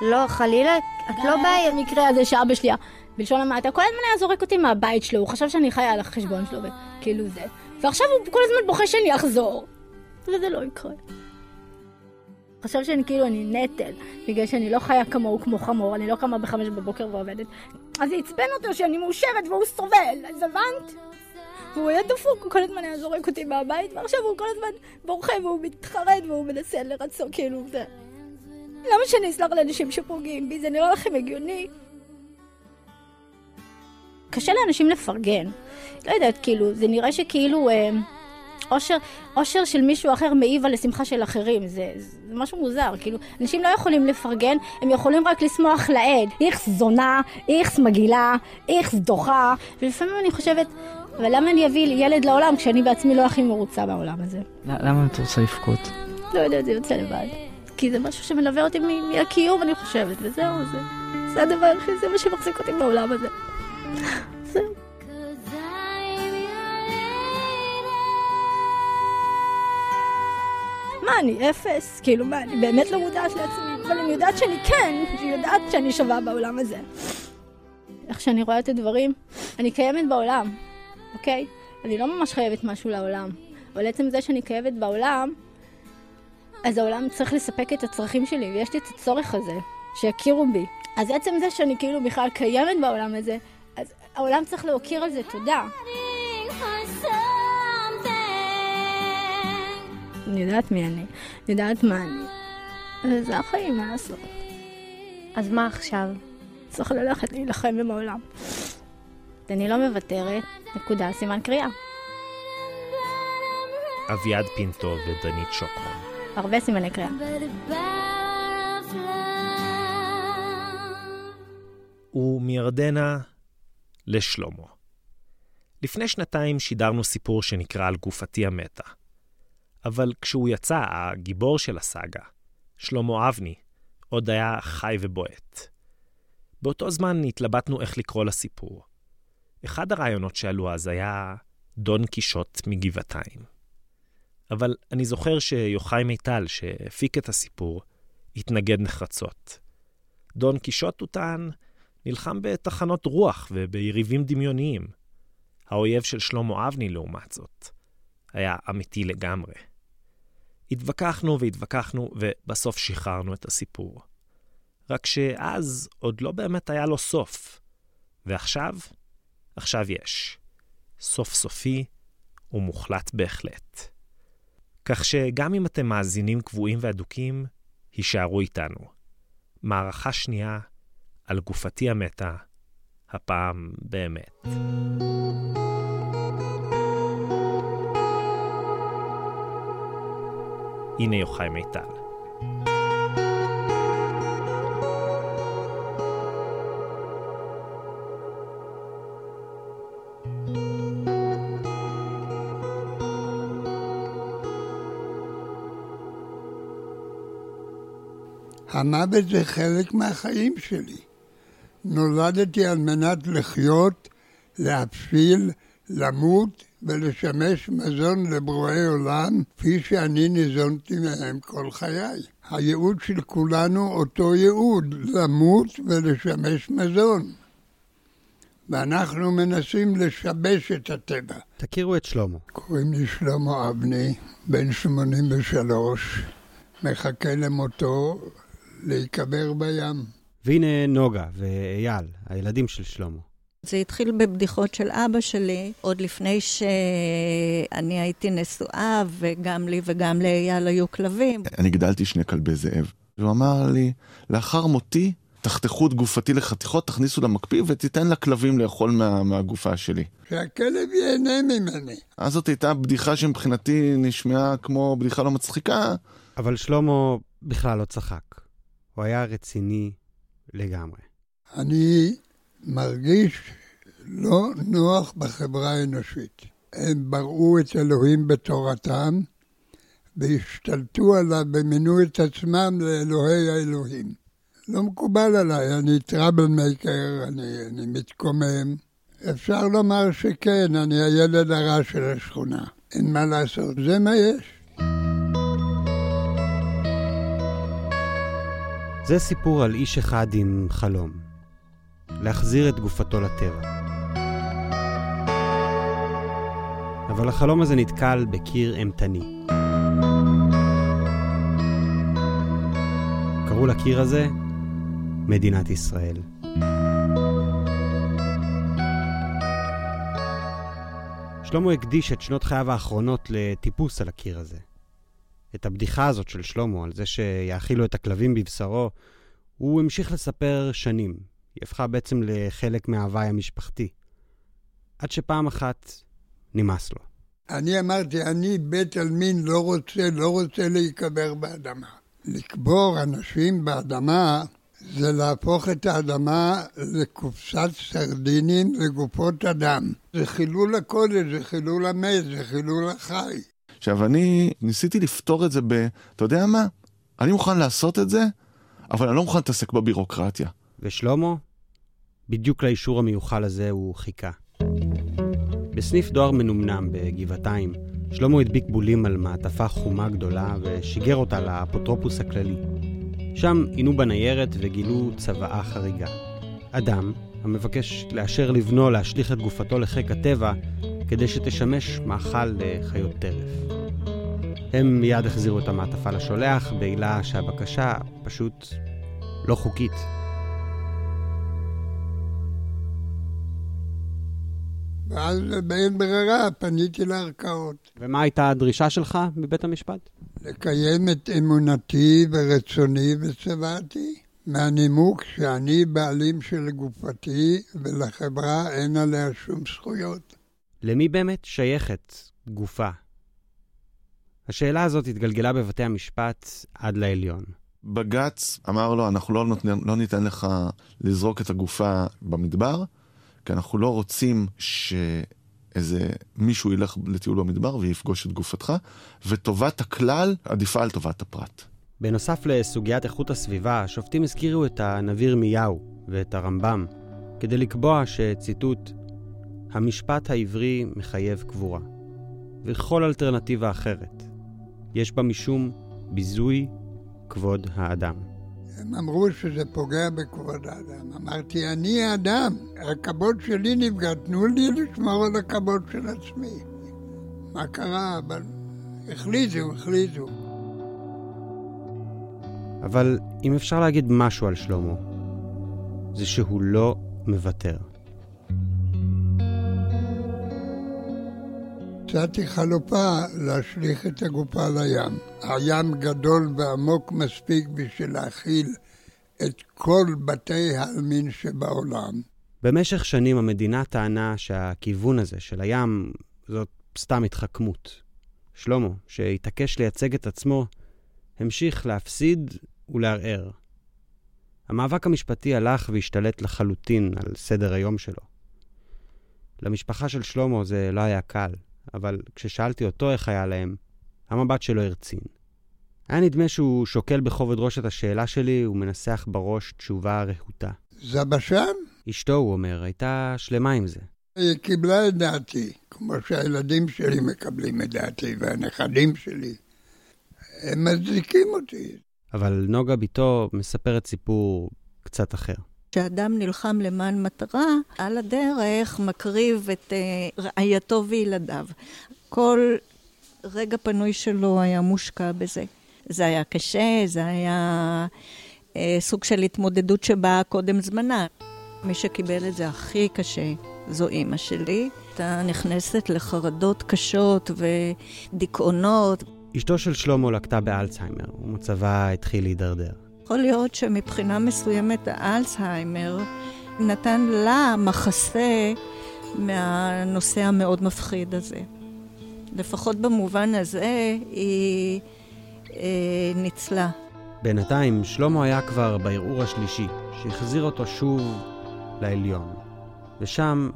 לא, חלילה, את לא בעיה. במקרה הזה שאבא שלי, בלשון המעטה, כל הזמן היה זורק אותי מהבית שלו, הוא חשב שאני חיה על החשבון שלו, וכאילו זה. ועכשיו הוא כל הזמן בוכה שאני אחזור. וזה לא יקרה. חשב שאני כאילו, אני נטל, בגלל שאני לא חיה כמוהו כמו חמור, אני לא קמה בחמש בבוקר ועובדת. אז זה עצבן אותו שאני מאושרת והוא סובל, אז הבנת? והוא היה דפוק, הוא כל הזמן היה זורק אותי מהבית, ועכשיו הוא כל הזמן בורחה והוא מתחרט והוא מנסה לרצות, כאילו, זה... למה שאני אסלח לאנשים שפוגעים בי? זה נראה לכם הגיוני? קשה לאנשים לפרגן. לא יודעת, כאילו, זה נראה שכאילו אה, אושר, אושר של מישהו אחר מעיב על השמחה של אחרים. זה, זה משהו מוזר, כאילו, אנשים לא יכולים לפרגן, הם יכולים רק לשמוח לעד. איכס זונה, איכס מגעילה, איכס דוחה. ולפעמים אני חושבת, אבל למה אני אביא ילד לעולם כשאני בעצמי לא הכי מרוצה בעולם הזה? למה את רוצה לבכות? לא יודעת, זה יוצא לבד. כי זה משהו שמלווה אותי מהקיום, אני חושבת, וזהו, זה, זה הדבר היחיד, זה מה שמחזיק אותי בעולם הזה. (laughs) זהו. מה, אני אפס? כאילו, מה, אני באמת לא מודעת לעצמי, אבל אני יודעת שאני כן, אני יודעת שאני שווה בעולם הזה. איך שאני רואה את הדברים, אני קיימת בעולם, אוקיי? אני לא ממש חייבת משהו לעולם, אבל עצם זה שאני קיימת בעולם, אז העולם צריך לספק את הצרכים שלי, ויש לי את הצורך הזה, שיכירו בי. אז עצם זה שאני כאילו בכלל קיימת בעולם הזה, אז העולם צריך להוקיר על זה תודה. אני יודעת מי אני, אני יודעת מה אני. וזה החיים, מה לעשות? אז מה עכשיו? צריך ללכת להילחם עם העולם. אני לא מוותרת, נקודה, סימן קריאה. אביעד פינטו ודנית שוקרון. הרבה סימני קריאה. ומירדנה לשלמה. לפני שנתיים שידרנו סיפור שנקרא על גופתי המתה. אבל כשהוא יצא, הגיבור של הסאגה, שלמה אבני, עוד היה חי ובועט. באותו זמן התלבטנו איך לקרוא לסיפור. אחד הרעיונות שעלו אז היה דון קישוט מגבעתיים. אבל אני זוכר שיוחאי מיטל, שהפיק את הסיפור, התנגד נחרצות. דון קישוט, הוא טען, נלחם בתחנות רוח וביריבים דמיוניים. האויב של שלמה אבני, לעומת זאת, היה אמיתי לגמרי. התווכחנו והתווכחנו, ובסוף שחררנו את הסיפור. רק שאז עוד לא באמת היה לו סוף. ועכשיו? עכשיו יש. סוף סופי ומוחלט בהחלט. כך שגם אם אתם מאזינים קבועים ואדוקים, הישארו איתנו. מערכה שנייה על גופתי המתה, הפעם באמת. הנה יוחאי מיטל. המוות זה חלק מהחיים שלי. נולדתי על מנת לחיות, להפשיל, למות ולשמש מזון לברואי עולם, כפי שאני ניזונתי מהם כל חיי. הייעוד של כולנו אותו ייעוד, למות ולשמש מזון. ואנחנו מנסים לשבש את הטבע. תכירו את שלמה. קוראים לי שלמה אבני, בן 83, מחכה למותו להיקבר בים. והנה נוגה ואייל, הילדים של שלמה. זה התחיל בבדיחות של אבא שלי, עוד לפני שאני הייתי נשואה, וגם לי וגם לאייל היו כלבים. אני גדלתי שני כלבי זאב. והוא אמר לי, לאחר מותי, תחתכו את גופתי לחתיכות, תכניסו למקפיא ותיתן לכלבים לאכול מה, מהגופה שלי. שהכלב ייהנה ממני. אז זאת הייתה בדיחה שמבחינתי נשמעה כמו בדיחה לא מצחיקה. אבל שלמה בכלל לא צחק. הוא היה רציני לגמרי. אני מרגיש לא נוח בחברה האנושית. הם בראו את אלוהים בתורתם והשתלטו עליו ומינו את עצמם לאלוהי האלוהים. לא מקובל עליי, אני טראבל מייקר, אני, אני מתקומם. אפשר לומר שכן, אני הילד הרע של השכונה. אין מה לעשות, זה מה יש. זה סיפור על איש אחד עם חלום. להחזיר את גופתו לטבע. אבל החלום הזה נתקל בקיר אימתני. קראו לקיר הזה מדינת ישראל. שלמה הקדיש את שנות חייו האחרונות לטיפוס על הקיר הזה. את הבדיחה הזאת של שלמה, על זה שיאכילו את הכלבים בבשרו, הוא המשיך לספר שנים. היא הפכה בעצם לחלק מההוואי המשפחתי. עד שפעם אחת נמאס לו. אני אמרתי, אני בית עלמין לא רוצה, לא רוצה להיקבר באדמה. לקבור אנשים באדמה זה להפוך את האדמה לקופסת סרדינים וגופות אדם. זה חילול הקודש, זה חילול המת, זה חילול החי. עכשיו, אני ניסיתי לפתור את זה ב... אתה יודע מה? אני מוכן לעשות את זה, אבל אני לא מוכן להתעסק בבירוקרטיה. ושלמה? בדיוק לאישור המיוחל הזה הוא חיכה. בסניף דואר מנומנם בגבעתיים, שלמה הדביק בולים על מעטפה חומה גדולה ושיגר אותה לאפוטרופוס הכללי. שם עינו בניירת וגילו צוואה חריגה. אדם המבקש לאשר לבנו להשליך את גופתו לחיק הטבע כדי שתשמש מאכל לחיות טרף. הם מיד החזירו את המעטפה לשולח בעילה שהבקשה פשוט לא חוקית. ואז באין ברירה פניתי לערכאות. ומה הייתה הדרישה שלך מבית המשפט? לקיים את אמונתי ורצוני וצוואתי, מהנימוק שאני בעלים של גופתי ולחברה אין עליה שום זכויות. למי באמת שייכת גופה? השאלה הזאת התגלגלה בבתי המשפט עד לעליון. בג"ץ אמר לו, אנחנו לא, נותן, לא ניתן לך לזרוק את הגופה במדבר, כי אנחנו לא רוצים שאיזה מישהו ילך לטיול במדבר ויפגוש את גופתך, וטובת הכלל עדיפה על טובת הפרט. בנוסף לסוגיית איכות הסביבה, השופטים הזכירו את הנביא ירמיהו ואת הרמב"ם, כדי לקבוע שציטוט, המשפט העברי מחייב קבורה, וכל אלטרנטיבה אחרת. יש בה משום ביזוי כבוד האדם. הם אמרו שזה פוגע בכבוד האדם. אמרתי, אני האדם, הכבוד שלי נפגע, תנו לי לשמור על הכבוד של עצמי. מה קרה? אבל החליטו, החליטו. אבל אם אפשר להגיד משהו על שלמה, זה שהוא לא מוותר. מצאתי חלופה להשליך את הגופה לים. הים גדול ועמוק מספיק בשביל להכיל את כל בתי העלמין שבעולם. במשך שנים המדינה טענה שהכיוון הזה של הים זאת סתם התחכמות. שלמה, שהתעקש לייצג את עצמו, המשיך להפסיד ולערער. המאבק המשפטי הלך והשתלט לחלוטין על סדר היום שלו. למשפחה של שלמה זה לא היה קל. אבל כששאלתי אותו איך היה להם, המבט שלו הרצין. היה נדמה שהוא שוקל בכובד ראש את השאלה שלי ומנסח בראש תשובה רהוטה. זבשן? אשתו, הוא אומר, הייתה שלמה עם זה. היא קיבלה את דעתי, כמו שהילדים שלי מקבלים את דעתי והנכדים שלי. הם מצדיקים אותי. אבל נוגה בתו מספרת סיפור קצת אחר. כשאדם נלחם למען מטרה, על הדרך מקריב את uh, רעייתו וילדיו. כל רגע פנוי שלו היה מושקע בזה. זה היה קשה, זה היה uh, סוג של התמודדות שבאה קודם זמנה. מי שקיבל את זה הכי קשה זו אימא שלי. הייתה נכנסת לחרדות קשות ודיכאונות. אשתו של שלמה לקטה באלצהיימר, ומצבה התחיל להידרדר. יכול להיות שמבחינה מסוימת האלצהיימר נתן לה מחסה מהנושא המאוד מפחיד הזה. לפחות במובן הזה היא אה, ניצלה. בינתיים שלמה היה כבר בערעור השלישי, שהחזיר אותו שוב לעליון. ושם,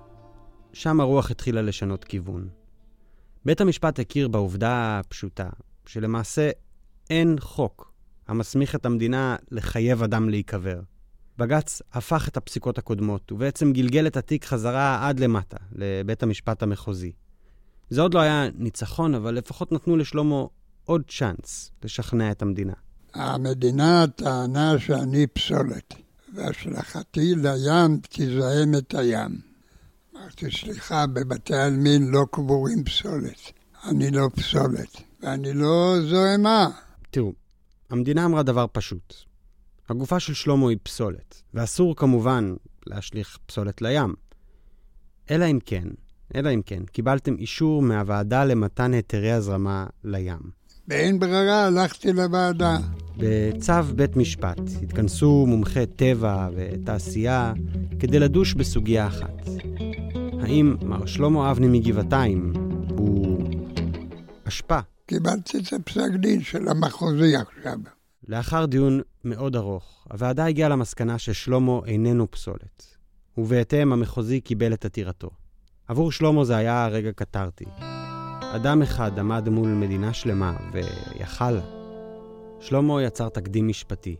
שם הרוח התחילה לשנות כיוון. בית המשפט הכיר בעובדה הפשוטה, שלמעשה אין חוק המסמיך את המדינה לחייב אדם להיקבר. בג"ץ הפך את הפסיקות הקודמות, ובעצם גלגל את התיק חזרה עד למטה, לבית המשפט המחוזי. זה עוד לא היה ניצחון, אבל לפחות נתנו לשלמה עוד צ'אנס לשכנע את המדינה. המדינה טענה שאני פסולת, והשלכתי לים תזהם את הים. אמרתי, סליחה, בבתי עלמין לא קבורים פסולת. אני לא פסולת, ואני לא זוהמה. תראו, המדינה אמרה דבר פשוט. הגופה של שלמה היא פסולת, ואסור כמובן להשליך פסולת לים. אלא אם כן, אלא אם כן, קיבלתם אישור מהוועדה למתן היתרי הזרמה לים. באין ברירה הלכתי לוועדה. בצו בית משפט התכנסו מומחי טבע ותעשייה כדי לדוש בסוגיה אחת. האם מר שלמה אבני מגבעתיים הוא אשפה קיבלתי את הפסק דין של המחוזי עכשיו. לאחר דיון מאוד ארוך, הוועדה הגיעה למסקנה ששלמה איננו פסולת, ובהתאם המחוזי קיבל את עתירתו. עבור שלמה זה היה רגע קטרתי. אדם אחד עמד מול מדינה שלמה ויכל לה. שלמה יצר תקדים משפטי,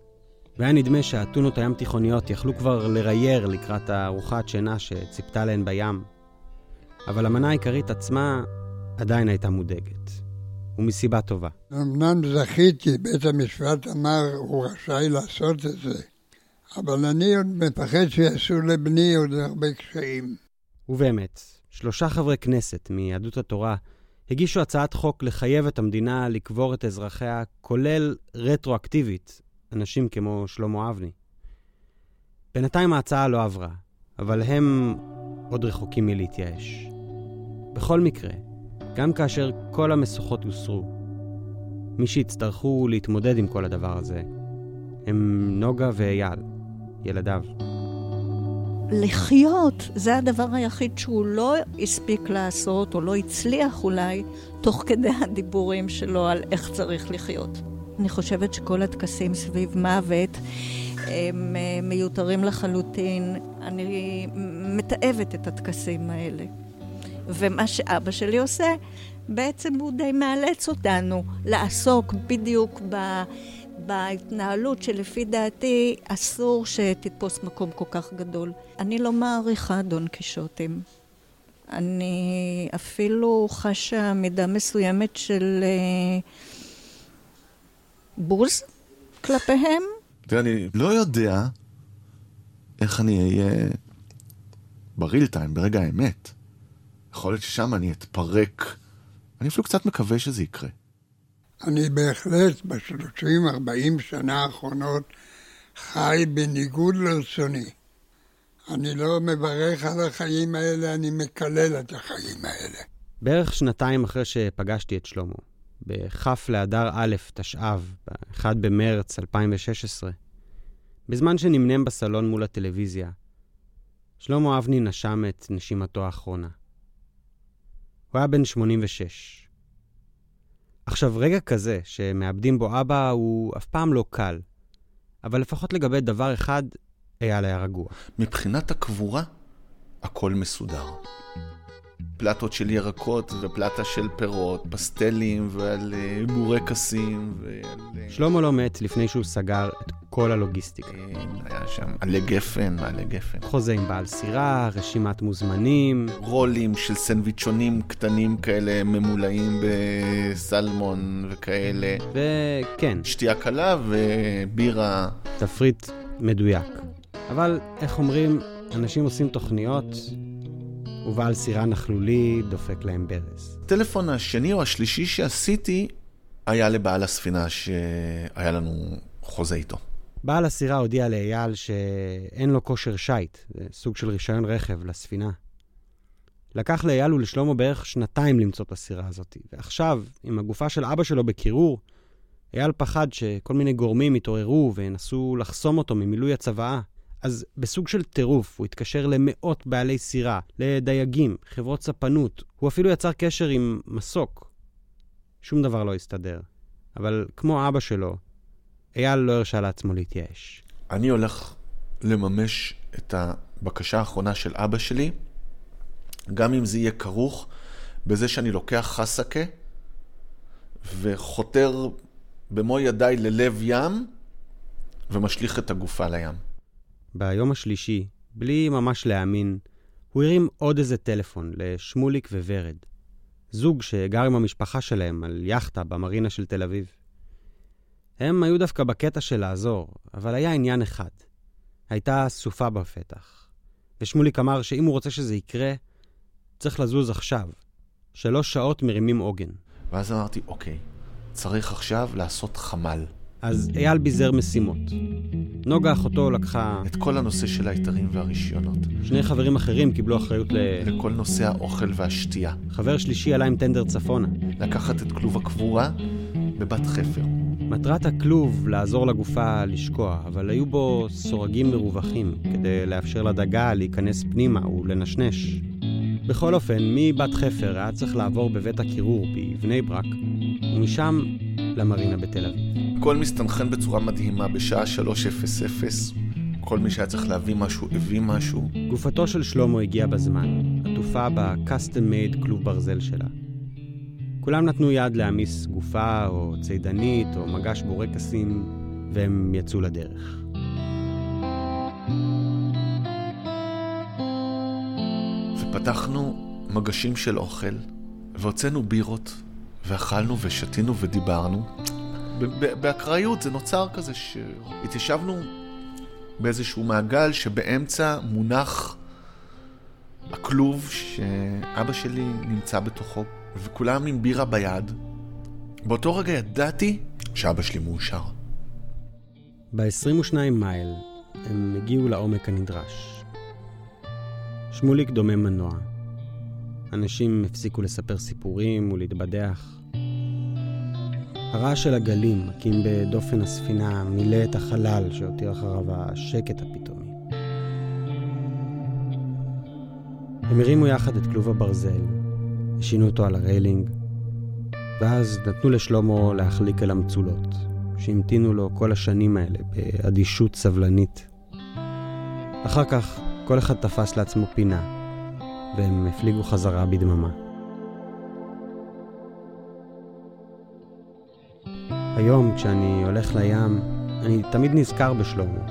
והיה נדמה שהאתונות הים תיכוניות יכלו כבר לרייר לקראת הארוחת שינה שציפתה להן בים. אבל המנה העיקרית עצמה עדיין הייתה מודאגת. ומסיבה טובה. אמנם זכיתי, בית המשפט אמר, הוא רשאי לעשות את זה, אבל אני עוד מפחד שיעשו לבני עוד הרבה קשיים. ובאמת, שלושה חברי כנסת מיהדות התורה הגישו הצעת חוק לחייב את המדינה לקבור את אזרחיה, כולל רטרואקטיבית, אנשים כמו שלמה אבני. בינתיים ההצעה לא עברה, אבל הם עוד רחוקים מלהתייאש. בכל מקרה, גם כאשר כל המשוכות הוסרו. מי שיצטרכו להתמודד עם כל הדבר הזה הם נוגה ואייל, ילדיו. לחיות, זה הדבר היחיד שהוא לא הספיק לעשות, או לא הצליח אולי, תוך כדי הדיבורים שלו על איך צריך לחיות. אני חושבת שכל הטקסים סביב מוות הם אה, מיותרים לחלוטין. אני מתעבת את הטקסים האלה. ומה שאבא שלי עושה, בעצם הוא די מאלץ אותנו לעסוק בדיוק ב... בהתנהלות שלפי דעתי אסור שתתפוס מקום כל כך גדול. אני לא מעריכה דון קישוטים. אני אפילו חשה מידה מסוימת של uh, בוז כלפיהם. תראה, אני לא יודע איך אני אהיה בריל טיים, ברגע האמת. יכול להיות ששם אני אתפרק. אני אפילו קצת מקווה שזה יקרה. אני בהחלט ב-30-40 שנה האחרונות חי בניגוד לרצוני. אני לא מברך על החיים האלה, אני מקלל את החיים האלה. בערך שנתיים אחרי שפגשתי את שלמה, בכ' לאדר א', תשע"ו, ב-1 במרץ 2016, בזמן שנמנם בסלון מול הטלוויזיה, שלמה אבני נשם את נשימתו האחרונה. הוא היה בן 86. עכשיו, רגע כזה, שמאבדים בו אבא, הוא אף פעם לא קל. אבל לפחות לגבי דבר אחד, אייל היה רגוע. מבחינת הקבורה, הכל מסודר. פלטות של ירקות ופלטה של פירות, פסטלים ועל אה, בורקסים ועל... אה, שלמה לא מת לפני שהוא סגר את כל הלוגיסטיקה. היה שם עלי גפן, עלי גפן. חוזה עם בעל סירה, רשימת מוזמנים. רולים של סנדוויצ'ונים קטנים כאלה ממולאים בסלמון וכאלה. וכן. שתייה קלה ובירה. תפריט מדויק. אבל, איך אומרים, אנשים עושים תוכניות, ובעל סירה נכלולי דופק להם ברז. הטלפון השני או השלישי שעשיתי היה לבעל הספינה שהיה לנו חוזה איתו. בעל הסירה הודיע לאייל שאין לו כושר שיט, זה סוג של רישיון רכב לספינה. לקח לאייל ולשלמה בערך שנתיים למצוא את הסירה הזאת, ועכשיו, עם הגופה של אבא שלו בקירור, אייל פחד שכל מיני גורמים יתעוררו וינסו לחסום אותו ממילוי הצוואה. אז בסוג של טירוף, הוא התקשר למאות בעלי סירה, לדייגים, חברות ספנות. הוא אפילו יצר קשר עם מסוק. שום דבר לא הסתדר. אבל כמו אבא שלו, אייל לא הרשה לעצמו להתייאש. אני הולך לממש את הבקשה האחרונה של אבא שלי, גם אם זה יהיה כרוך בזה שאני לוקח חסקה וחותר במו ידיי ללב ים ומשליך את הגופה לים. ביום השלישי, בלי ממש להאמין, הוא הרים עוד איזה טלפון לשמוליק וורד, זוג שגר עם המשפחה שלהם על יאכטה במרינה של תל אביב. הם היו דווקא בקטע של לעזור, אבל היה עניין אחד. הייתה סופה בפתח. ושמוליק אמר שאם הוא רוצה שזה יקרה, צריך לזוז עכשיו. שלוש שעות מרימים עוגן. ואז אמרתי, אוקיי, צריך עכשיו לעשות חמ"ל. אז אייל ביזר משימות. נוגה אחותו לקחה... את כל הנושא של ההיתרים והרישיונות. שני חברים אחרים קיבלו אחריות ל... לכל נושא האוכל והשתייה. חבר שלישי עלה עם טנדר צפונה. לקחת את כלוב הקבורה בבת חפר. מטרת הכלוב לעזור לגופה לשקוע, אבל היו בו סורגים מרווחים, כדי לאפשר לדגה להיכנס פנימה ולנשנש. בכל אופן, מבת חפר היה צריך לעבור בבית הקירור בבני ברק, ומשם למרינה בתל אביב. הכל מסתנכרן בצורה מדהימה בשעה 3:00. כל מי שהיה צריך להביא משהו, הביא משהו. גופתו של שלמה הגיעה בזמן, עטופה ב-custom made כלוב ברזל שלה. כולם נתנו יד להעמיס גופה או צידנית או מגש בורקסים, והם יצאו לדרך. ופתחנו מגשים של אוכל, והוצאנו בירות, ואכלנו ושתינו ודיברנו. באקראיות זה נוצר כזה שהתיישבנו באיזשהו מעגל שבאמצע מונח הכלוב שאבא שלי נמצא בתוכו, וכולם עם בירה ביד. באותו רגע ידעתי שאבא שלי מאושר. ב-22 מייל הם הגיעו לעומק הנדרש. שמוליק דומם מנוע. אנשים הפסיקו לספר סיפורים ולהתבדח. הרעש של הגלים, מכים בדופן הספינה, מילא את החלל שהותיר אחריו השקט הפתאומי. הם הרימו יחד את כלוב הברזל, השינו אותו על הריילינג, ואז נתנו לשלמה להחליק אל המצולות, שהמתינו לו כל השנים האלה באדישות סבלנית. אחר כך כל אחד תפס לעצמו פינה, והם הפליגו חזרה בדממה. היום, כשאני הולך לים, אני תמיד נזכר בשלמה.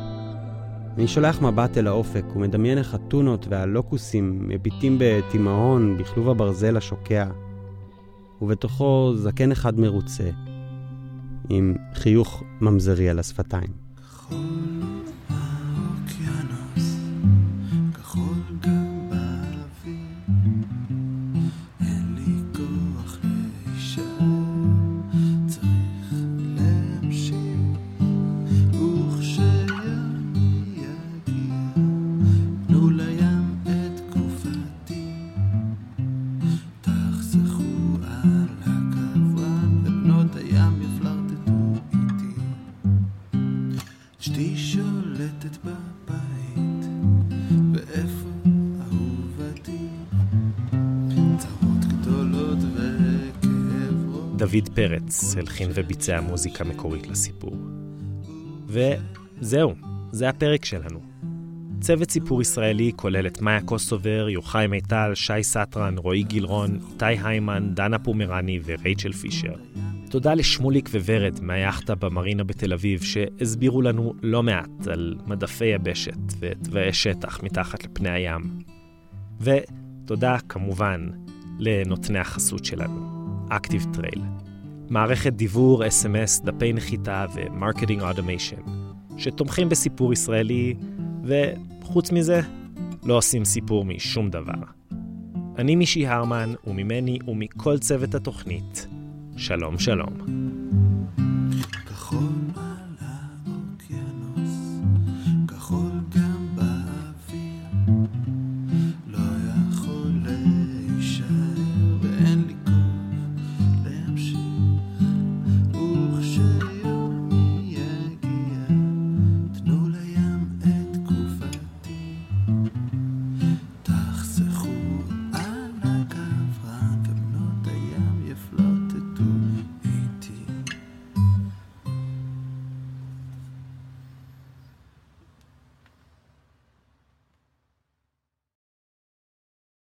אני שולח מבט אל האופק ומדמיין איך הטונות והלוקוסים מביטים בתימהון בכלוב הברזל השוקע, ובתוכו זקן אחד מרוצה, עם חיוך ממזרי על השפתיים. דוד פרץ הלחין וביצע מוזיקה מקורית לסיפור. וזהו, זה הפרק שלנו. צוות סיפור ישראלי כולל את מאיה קוסובר, יוחאי מיטל, שי סטרן, רועי גילרון, איתי היימן, דנה פומרני ורייצ'ל פישר. תודה לשמוליק וורד מהיאכטה במרינה בתל אביב, שהסבירו לנו לא מעט על מדפי יבשת ותוואי שטח מתחת לפני הים. ותודה כמובן לנותני החסות שלנו, Active Trail, מערכת דיוור, אס.אם.אס, דפי נחיתה ו marketing automation, שתומכים בסיפור ישראלי, וחוץ מזה, לא עושים סיפור משום דבר. אני מישי הרמן, וממני ומכל צוות התוכנית, שלום שלום.